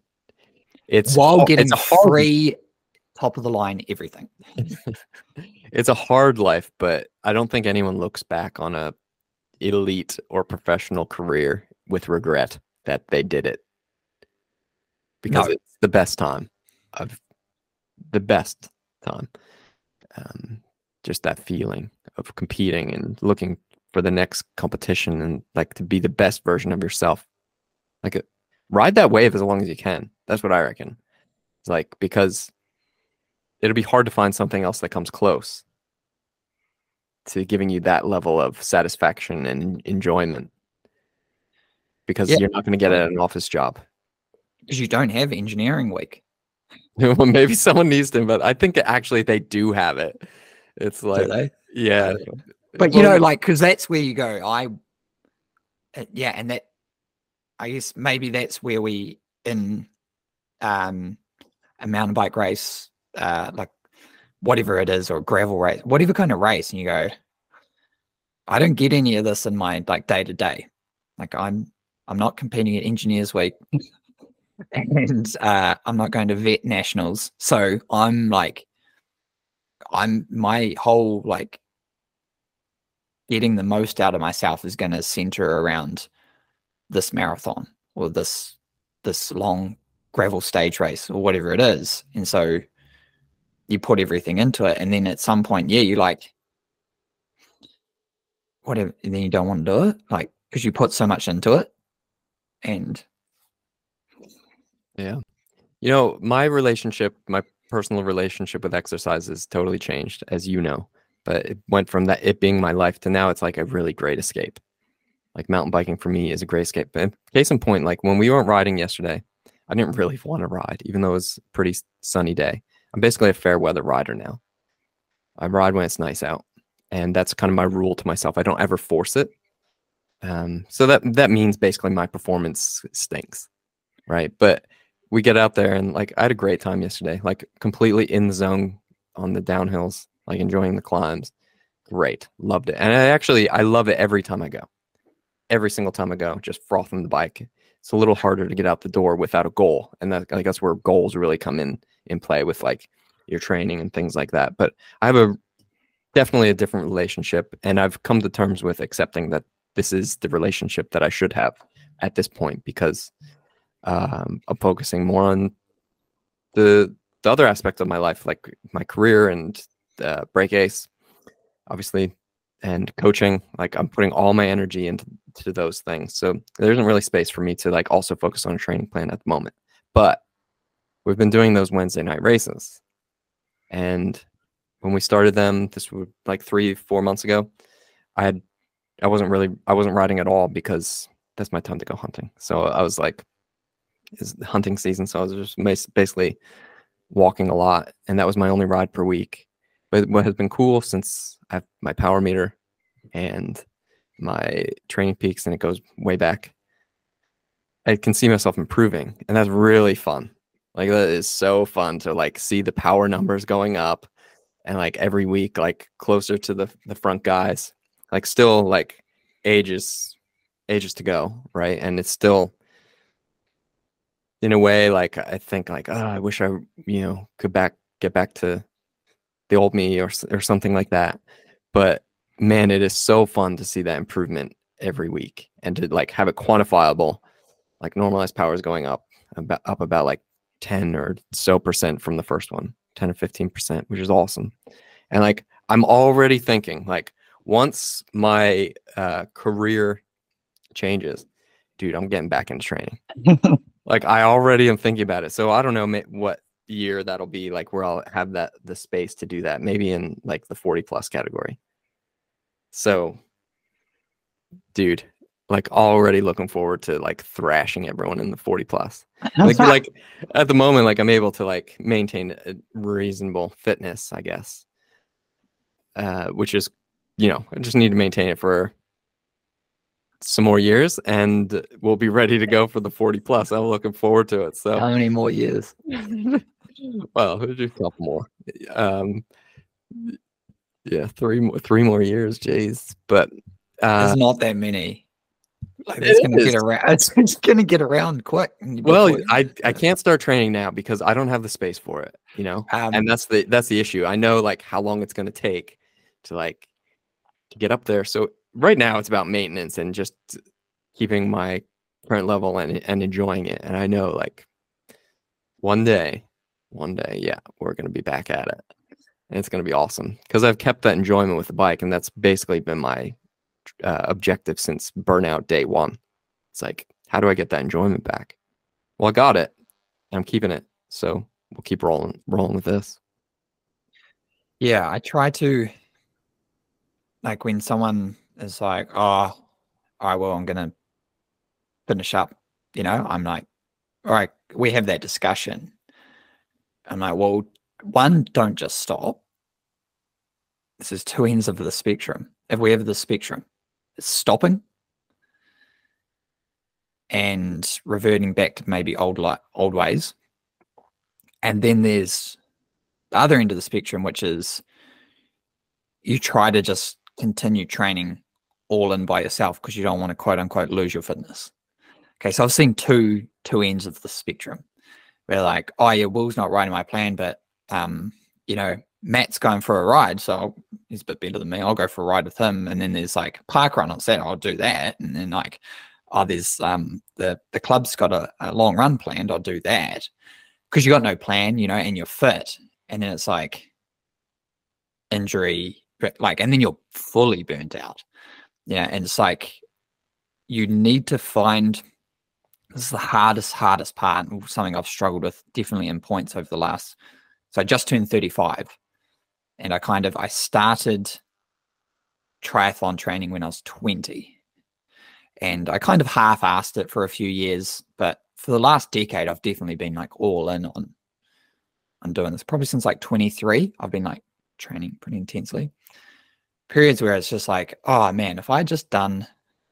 It's while getting it's a free top of the line everything it's a hard life, but I don't think anyone looks back on a elite or professional career with regret that they did it because No. it's the best time of the best time. Um, just that feeling of competing and looking for the next competition and like to be the best version of yourself. Like ride that wave as long as you can. That's what I reckon. It's like because it'll be hard to find something else that comes close to giving you that level of satisfaction and enjoyment because Yeah. you're not going to get it at an office job. because you don't have engineering week well, maybe someone needs to, but I think actually they do have it. It's like, yeah, but you know like because that's where you go i uh, yeah and that i guess maybe that's where we in um a mountain bike race uh like whatever it is, or gravel race, whatever kind of race, and you go, I don't get any of this in my like day to day. Like I'm I'm not competing at Engineers Week, and uh, I'm not going to vet nationals. So I'm like, I'm my whole like getting the most out of myself is going to center around this marathon or this this long gravel stage race or whatever it is. And so you put everything into it, and then at some point, yeah, you like whatever, and then you don't want to do it, like because you put so much into it, and yeah, you know, my relationship, my personal relationship with exercise has totally changed, as you know. But it went from that it being my life to now it's like a really great escape. Like mountain biking for me is a great escape. But case in point, like when we weren't riding yesterday, I didn't really want to ride, even though it was a pretty sunny day. I'm basically a fair weather rider now. I ride when it's nice out, and that's kind of my rule to myself. I don't ever force it. Um, so that that means basically my performance stinks, right? But we get out there and like I had a great time yesterday, like completely in the zone on the downhills, like enjoying the climbs. Great, loved it, and I actually I love it every time I go. Every single time I go, just frothing the bike. It's a little harder to get out the door without a goal, and that I guess where goals really come in in play with like your training and things like that. But I have a definitely a different relationship, and I've come to terms with accepting that this is the relationship that I should have at this point because um, I'm focusing more on the the other aspect of my life, like my career and uh, Brakeace, obviously, and coaching. Like I'm putting all my energy into to those things. So there isn't really space for me to like also focus on a training plan at the moment. But we've been doing those Wednesday night races. And when we started them, this was like three, four months ago, I had, I wasn't really, I wasn't riding at all because that's my time to go hunting. So I was like, it's hunting season. So I was just basically walking a lot. And that was my only ride per week. But what has been cool since I have my power meter and my TrainingPeaks, and it goes way back, I can see myself improving. And that's really fun. Like that is so fun to like see the power numbers going up and like every week like closer to the the front guys. Like still like ages ages to go, right? And it's still in a way like I think like oh, I wish I you know could back get back to the old me or or something like that. But man, it is so fun to see that improvement every week and to like have it quantifiable, like normalized power is going up about up about like 10 or so percent from the first one 10 or 15 percent which is awesome. And like i'm already thinking like once my uh, career changes dude i'm getting back into training. Like i already am thinking about it. So i don't know what year that'll be like where i'll have that the space to do that maybe in like the 40 plus category. So dude like already looking forward to like thrashing everyone in the 40 plus. Like like at the moment like i'm able to like maintain a reasonable fitness i guess. Uh which is you know i just need to maintain it for some more years and we'll be ready to go for the 40 plus. I'm looking forward to it so. How many more years? Well a couple more. Um yeah three more three more years jeez but uh, it's not that many like it's gonna get around. It's, gonna get around quick. Well, I I can't start training now because I don't have the space for it. You know, um, and that's the that's the issue. I know like how long it's gonna take to like to get up there. So right now it's about maintenance and just keeping my current level and and enjoying it. And I know like one day, one day, yeah, we're gonna be back at it. And it's gonna be awesome because I've kept that enjoyment with the bike, and that's basically been my uh, objective since burnout day one. It's like, how do I get that enjoyment back? Well, I got it. I'm keeping it. So we'll keep rolling, rolling with this. Yeah, I try to like when someone is like, "Oh, all right, well, I'm gonna finish up," you know, I'm like, "All right, we have that discussion." I'm like, "Well, one, don't just stop. This is two ends of the spectrum. If we have the spectrum, stopping and reverting back to maybe old like old ways. And then there's the other end of the spectrum, which is you try to just continue training all in by yourself because you don't want to quote unquote lose your fitness. Okay, so I've seen two two ends of the spectrum where like, oh yeah, Will's not writing my plan, but um, you know, Matt's going for a ride, so he's a bit better than me. I'll go for a ride with him. And then there's like park run on Saturday, I'll do that. And then like, oh, there's um the the club's got a, a long run planned, I'll do that. Because you got no plan, you know, and you're fit. And then it's like injury, like, and then you're fully burnt out. Yeah. And it's like you need to find this is the hardest, hardest part, something I've struggled with definitely in points over the last. So I just turned 35 and I kind of I started triathlon training when I was 20. And I kind of half-assed it for a few years, but for the last decade I've definitely been like all in on on doing this. Probably since like 23, I've been like training pretty intensely. Periods where it's just like, oh man, if I just done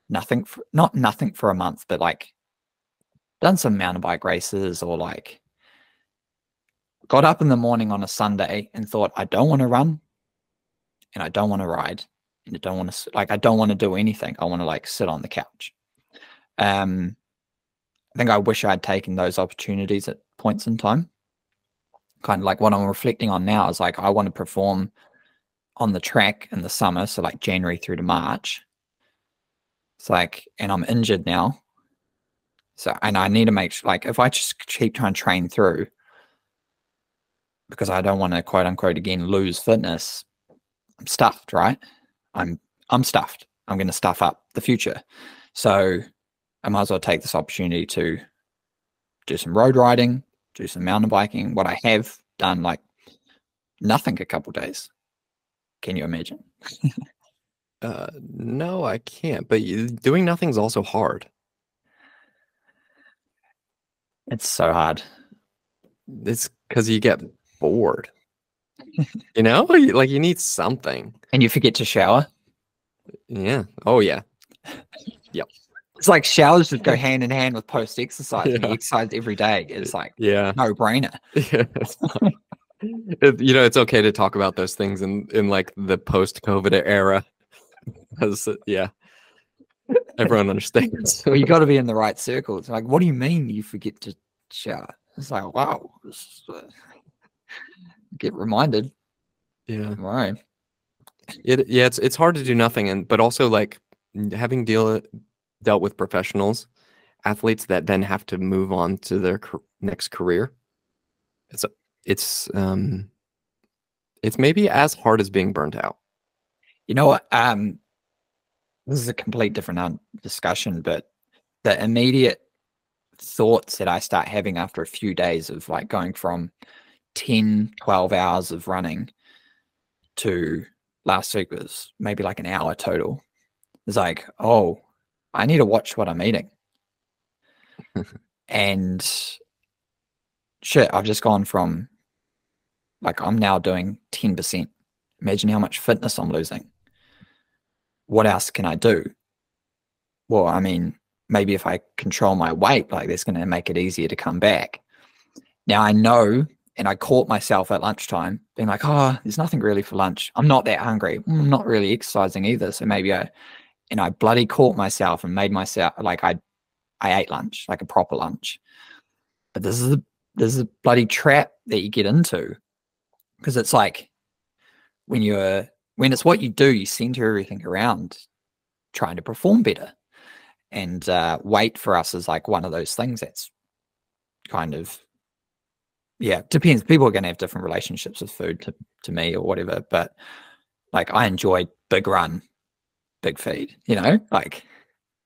nothing for, not nothing for a month, but like done some mountain bike races or like got up in the morning on a Sunday and thought, I don't want to run and I don't want to ride and I don't want to, like, I don't want to do anything. I want to like sit on the couch. Um, I think I wish I had taken those opportunities at points in time. Kind of like what I'm reflecting on now is like, I want to perform on the track in the summer. So like January through to March. It's like, and I'm injured now. So, and I need to make like, if I just keep trying to train through, because I don't want to quote unquote again lose fitness, I'm stuffed, right? I'm I'm stuffed. I'm going to stuff up the future. So I might as well take this opportunity to do some road riding, do some mountain biking. What I have done, like nothing, a couple days. Can you imagine? uh, no, I can't. But you, doing nothing's also hard. It's so hard. It's because you get bored. you know, like you need something. And you forget to shower. Yeah. Oh yeah. Yep. It's like showers just go hand in hand with post exercise. Yeah. Exercise every day. It's like yeah, no brainer. Yeah. you know, it's okay to talk about those things in in like the post COVID era. Because yeah, everyone understands. well, you got to be in the right circle. It's like, what do you mean you forget to shower? It's like, wow, uh, get reminded. Yeah. Right. It yeah, it's it's hard to do nothing, and but also like having deal dealt with professionals, athletes that then have to move on to their next career. It's it's um, it's maybe as hard as being burnt out. You know what? Um, this is a complete different discussion, but the immediate thoughts that I start having after a few days of like going from 10, 12 hours of running to last week was maybe like an hour total. It's like, oh, I need to watch what I'm eating. and shit, I've just gone from like I'm now doing 10%. Imagine how much fitness I'm losing what else can I do? Well, I mean, maybe if I control my weight, like that's going to make it easier to come back. Now I know, and I caught myself at lunchtime being like, oh, there's nothing really for lunch. I'm not that hungry. I'm not really exercising either. So maybe I, and I bloody caught myself and made myself like I, I ate lunch, like a proper lunch. But this is a, this is a bloody trap that you get into because it's like when you're when it's what you do, you center everything around trying to perform better. And uh, weight for us is like one of those things that's kind of, yeah, depends. People are going to have different relationships with food to, to me or whatever. But like I enjoy big run, big feed, you know, like,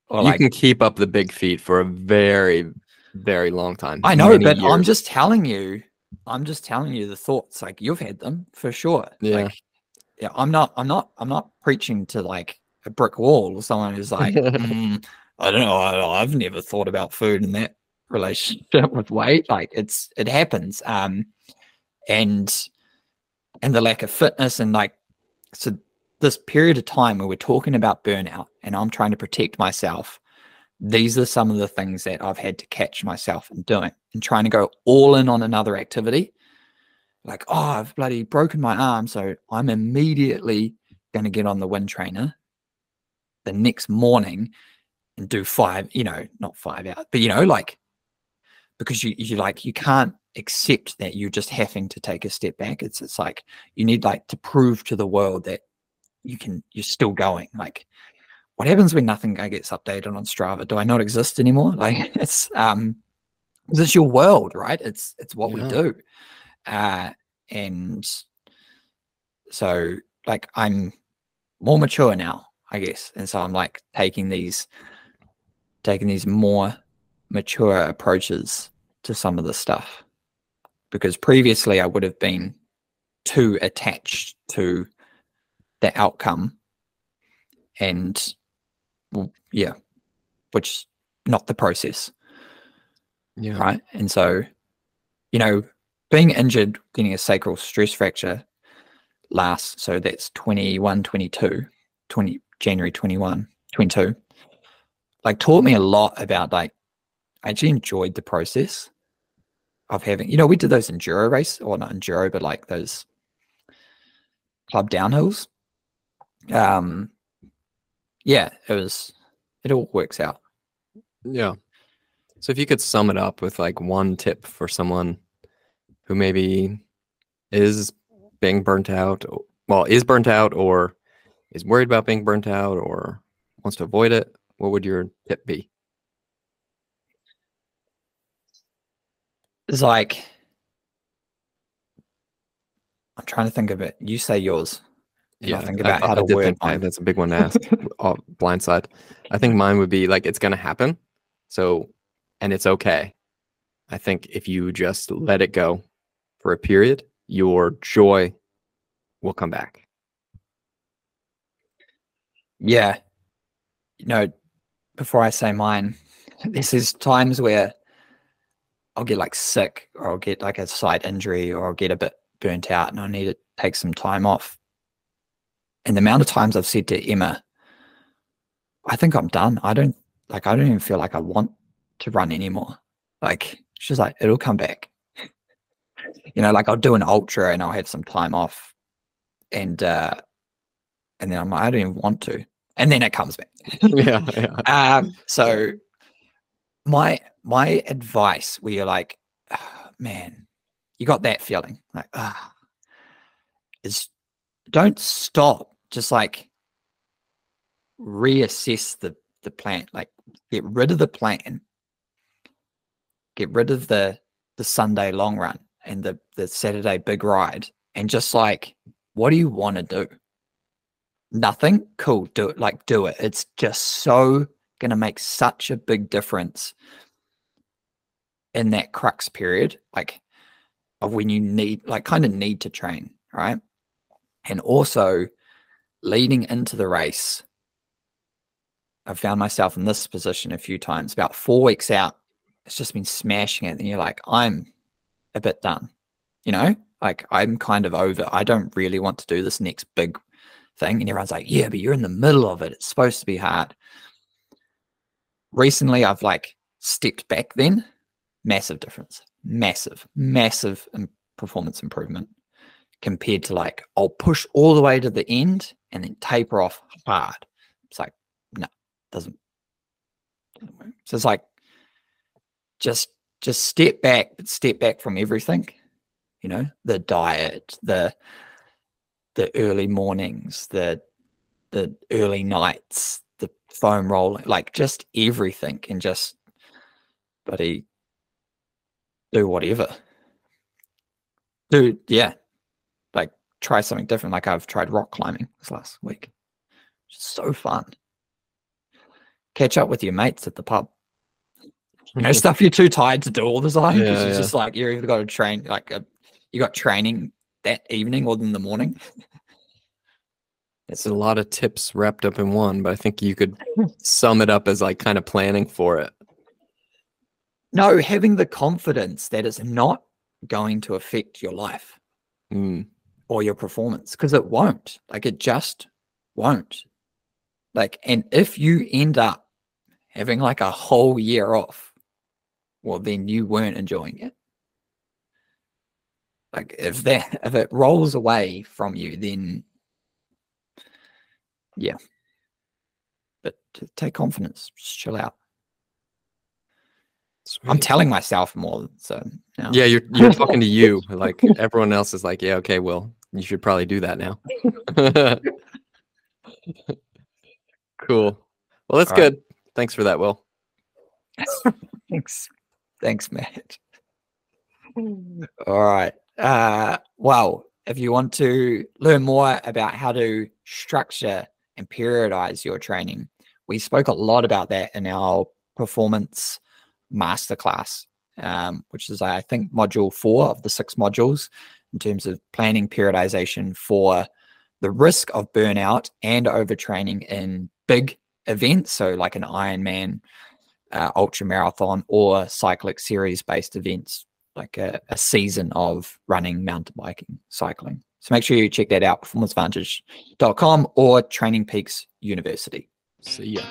or you like, can keep up the big feet for a very, very long time. I know, but years. I'm just telling you, I'm just telling you the thoughts. Like you've had them for sure. Yeah. Like, yeah, I'm not, I'm not, I'm not preaching to like a brick wall or someone who's like, mm, I don't know, I, I've never thought about food in that relationship with weight. Like it's, it happens. Um, and, and the lack of fitness and like, so this period of time where we're talking about burnout and I'm trying to protect myself, these are some of the things that I've had to catch myself in doing and trying to go all in on another activity like, oh, I've bloody broken my arm. So I'm immediately going to get on the wind trainer the next morning and do five, you know, not five hours, but you know, like, because you, you like, you can't accept that you're just having to take a step back. It's, it's like, you need like to prove to the world that you can, you're still going. Like, what happens when nothing gets updated on Strava? Do I not exist anymore? Like, it's, um, it's your world, right? It's, it's what yeah. we do. Uh, and so like I'm more mature now, I guess. And so I'm like taking these taking these more mature approaches to some of the stuff. Because previously I would have been too attached to the outcome and well, yeah, which not the process. Yeah. Right. And so, you know, being injured, getting a sacral stress fracture last, so that's 21, 22, 20, January 21, 22, like taught me a lot about like, I actually enjoyed the process of having, you know, we did those enduro race or not enduro, but like those club downhills. Um, yeah, it was, it all works out. Yeah. So if you could sum it up with like one tip for someone who maybe is being burnt out, well, is burnt out or is worried about being burnt out or wants to avoid it, what would your tip be? It's like I'm trying to think of it. You say yours. Yeah, I think about I, how I to word mine. That's a big one to ask. oh, blindside. I think mine would be like it's gonna happen. So, and it's okay. I think if you just let it go for a period, your joy will come back. Yeah. You know, before I say mine, this is times where I'll get like sick or I'll get like a slight injury or I'll get a bit burnt out and I need to take some time off. And the amount of times I've said to Emma, I think I'm done. I don't like, I don't even feel like I want to run anymore. Like, she's like, it'll come back you know, like I'll do an ultra and I'll have some time off, and uh, and then I'm like, I don't even want to, and then it comes back. yeah, yeah. Um, so my my advice, where you're like, oh, man, you got that feeling, like ah, is don't stop. Just like reassess the the plan. Like get rid of the plan. Get rid of the the Sunday long run and the the Saturday big ride and just like what do you want to do? Nothing? Cool, do it like do it. It's just so gonna make such a big difference in that crux period, like of when you need like kind of need to train, right? And also leading into the race, I found myself in this position a few times. About four weeks out, it's just been smashing it. And you're like, I'm a bit done. You know, like I'm kind of over. I don't really want to do this next big thing. And everyone's like, yeah, but you're in the middle of it. It's supposed to be hard. Recently, I've like stepped back then. Massive difference. Massive, massive performance improvement compared to like, I'll push all the way to the end and then taper off hard. It's like, no, doesn't. So it's like, just just step back, but step back from everything. You know, the diet, the the early mornings, the the early nights, foam rolling, like just everything, and just, buddy, do whatever. Do yeah, like try something different. Like I've tried rock climbing this last week. Just so fun. Catch up with your mates at the pub you know, stuff you're too tired to do all the time. Yeah, it's yeah. just like you're either got to train, like a, uh, you got training that evening or in the morning. It's a lot of tips wrapped up in one, but I think you could sum it up as like kind of planning for it. No, having the confidence that it's not going to affect your life mm. or your performance because it won't. Like it just won't. Like, and if you end up having like a whole year off well, then you weren't enjoying it. like if that if it rolls away from you, then yeah. But take confidence, just chill out. I'm telling myself more. So now. yeah, you're you're talking to you. Like everyone else is like, yeah, okay, well, you should probably do that now. cool. Well, that's All good. Right. Thanks for that, Will. Thanks. Thanks, Matt. All right. Uh, well, if you want to learn more about how to structure and periodize your training, we spoke a lot about that in our performance masterclass, um, which is, I think, module four of the six modules in terms of planning periodization for the risk of burnout and overtraining in big events. So, like an Ironman, uh, ultra marathon, or cyclic series based events, like a, a season of running, mountain biking, cycling. So, make sure you check that out performanceadvantage.com or TrainingPeaks University. See ya.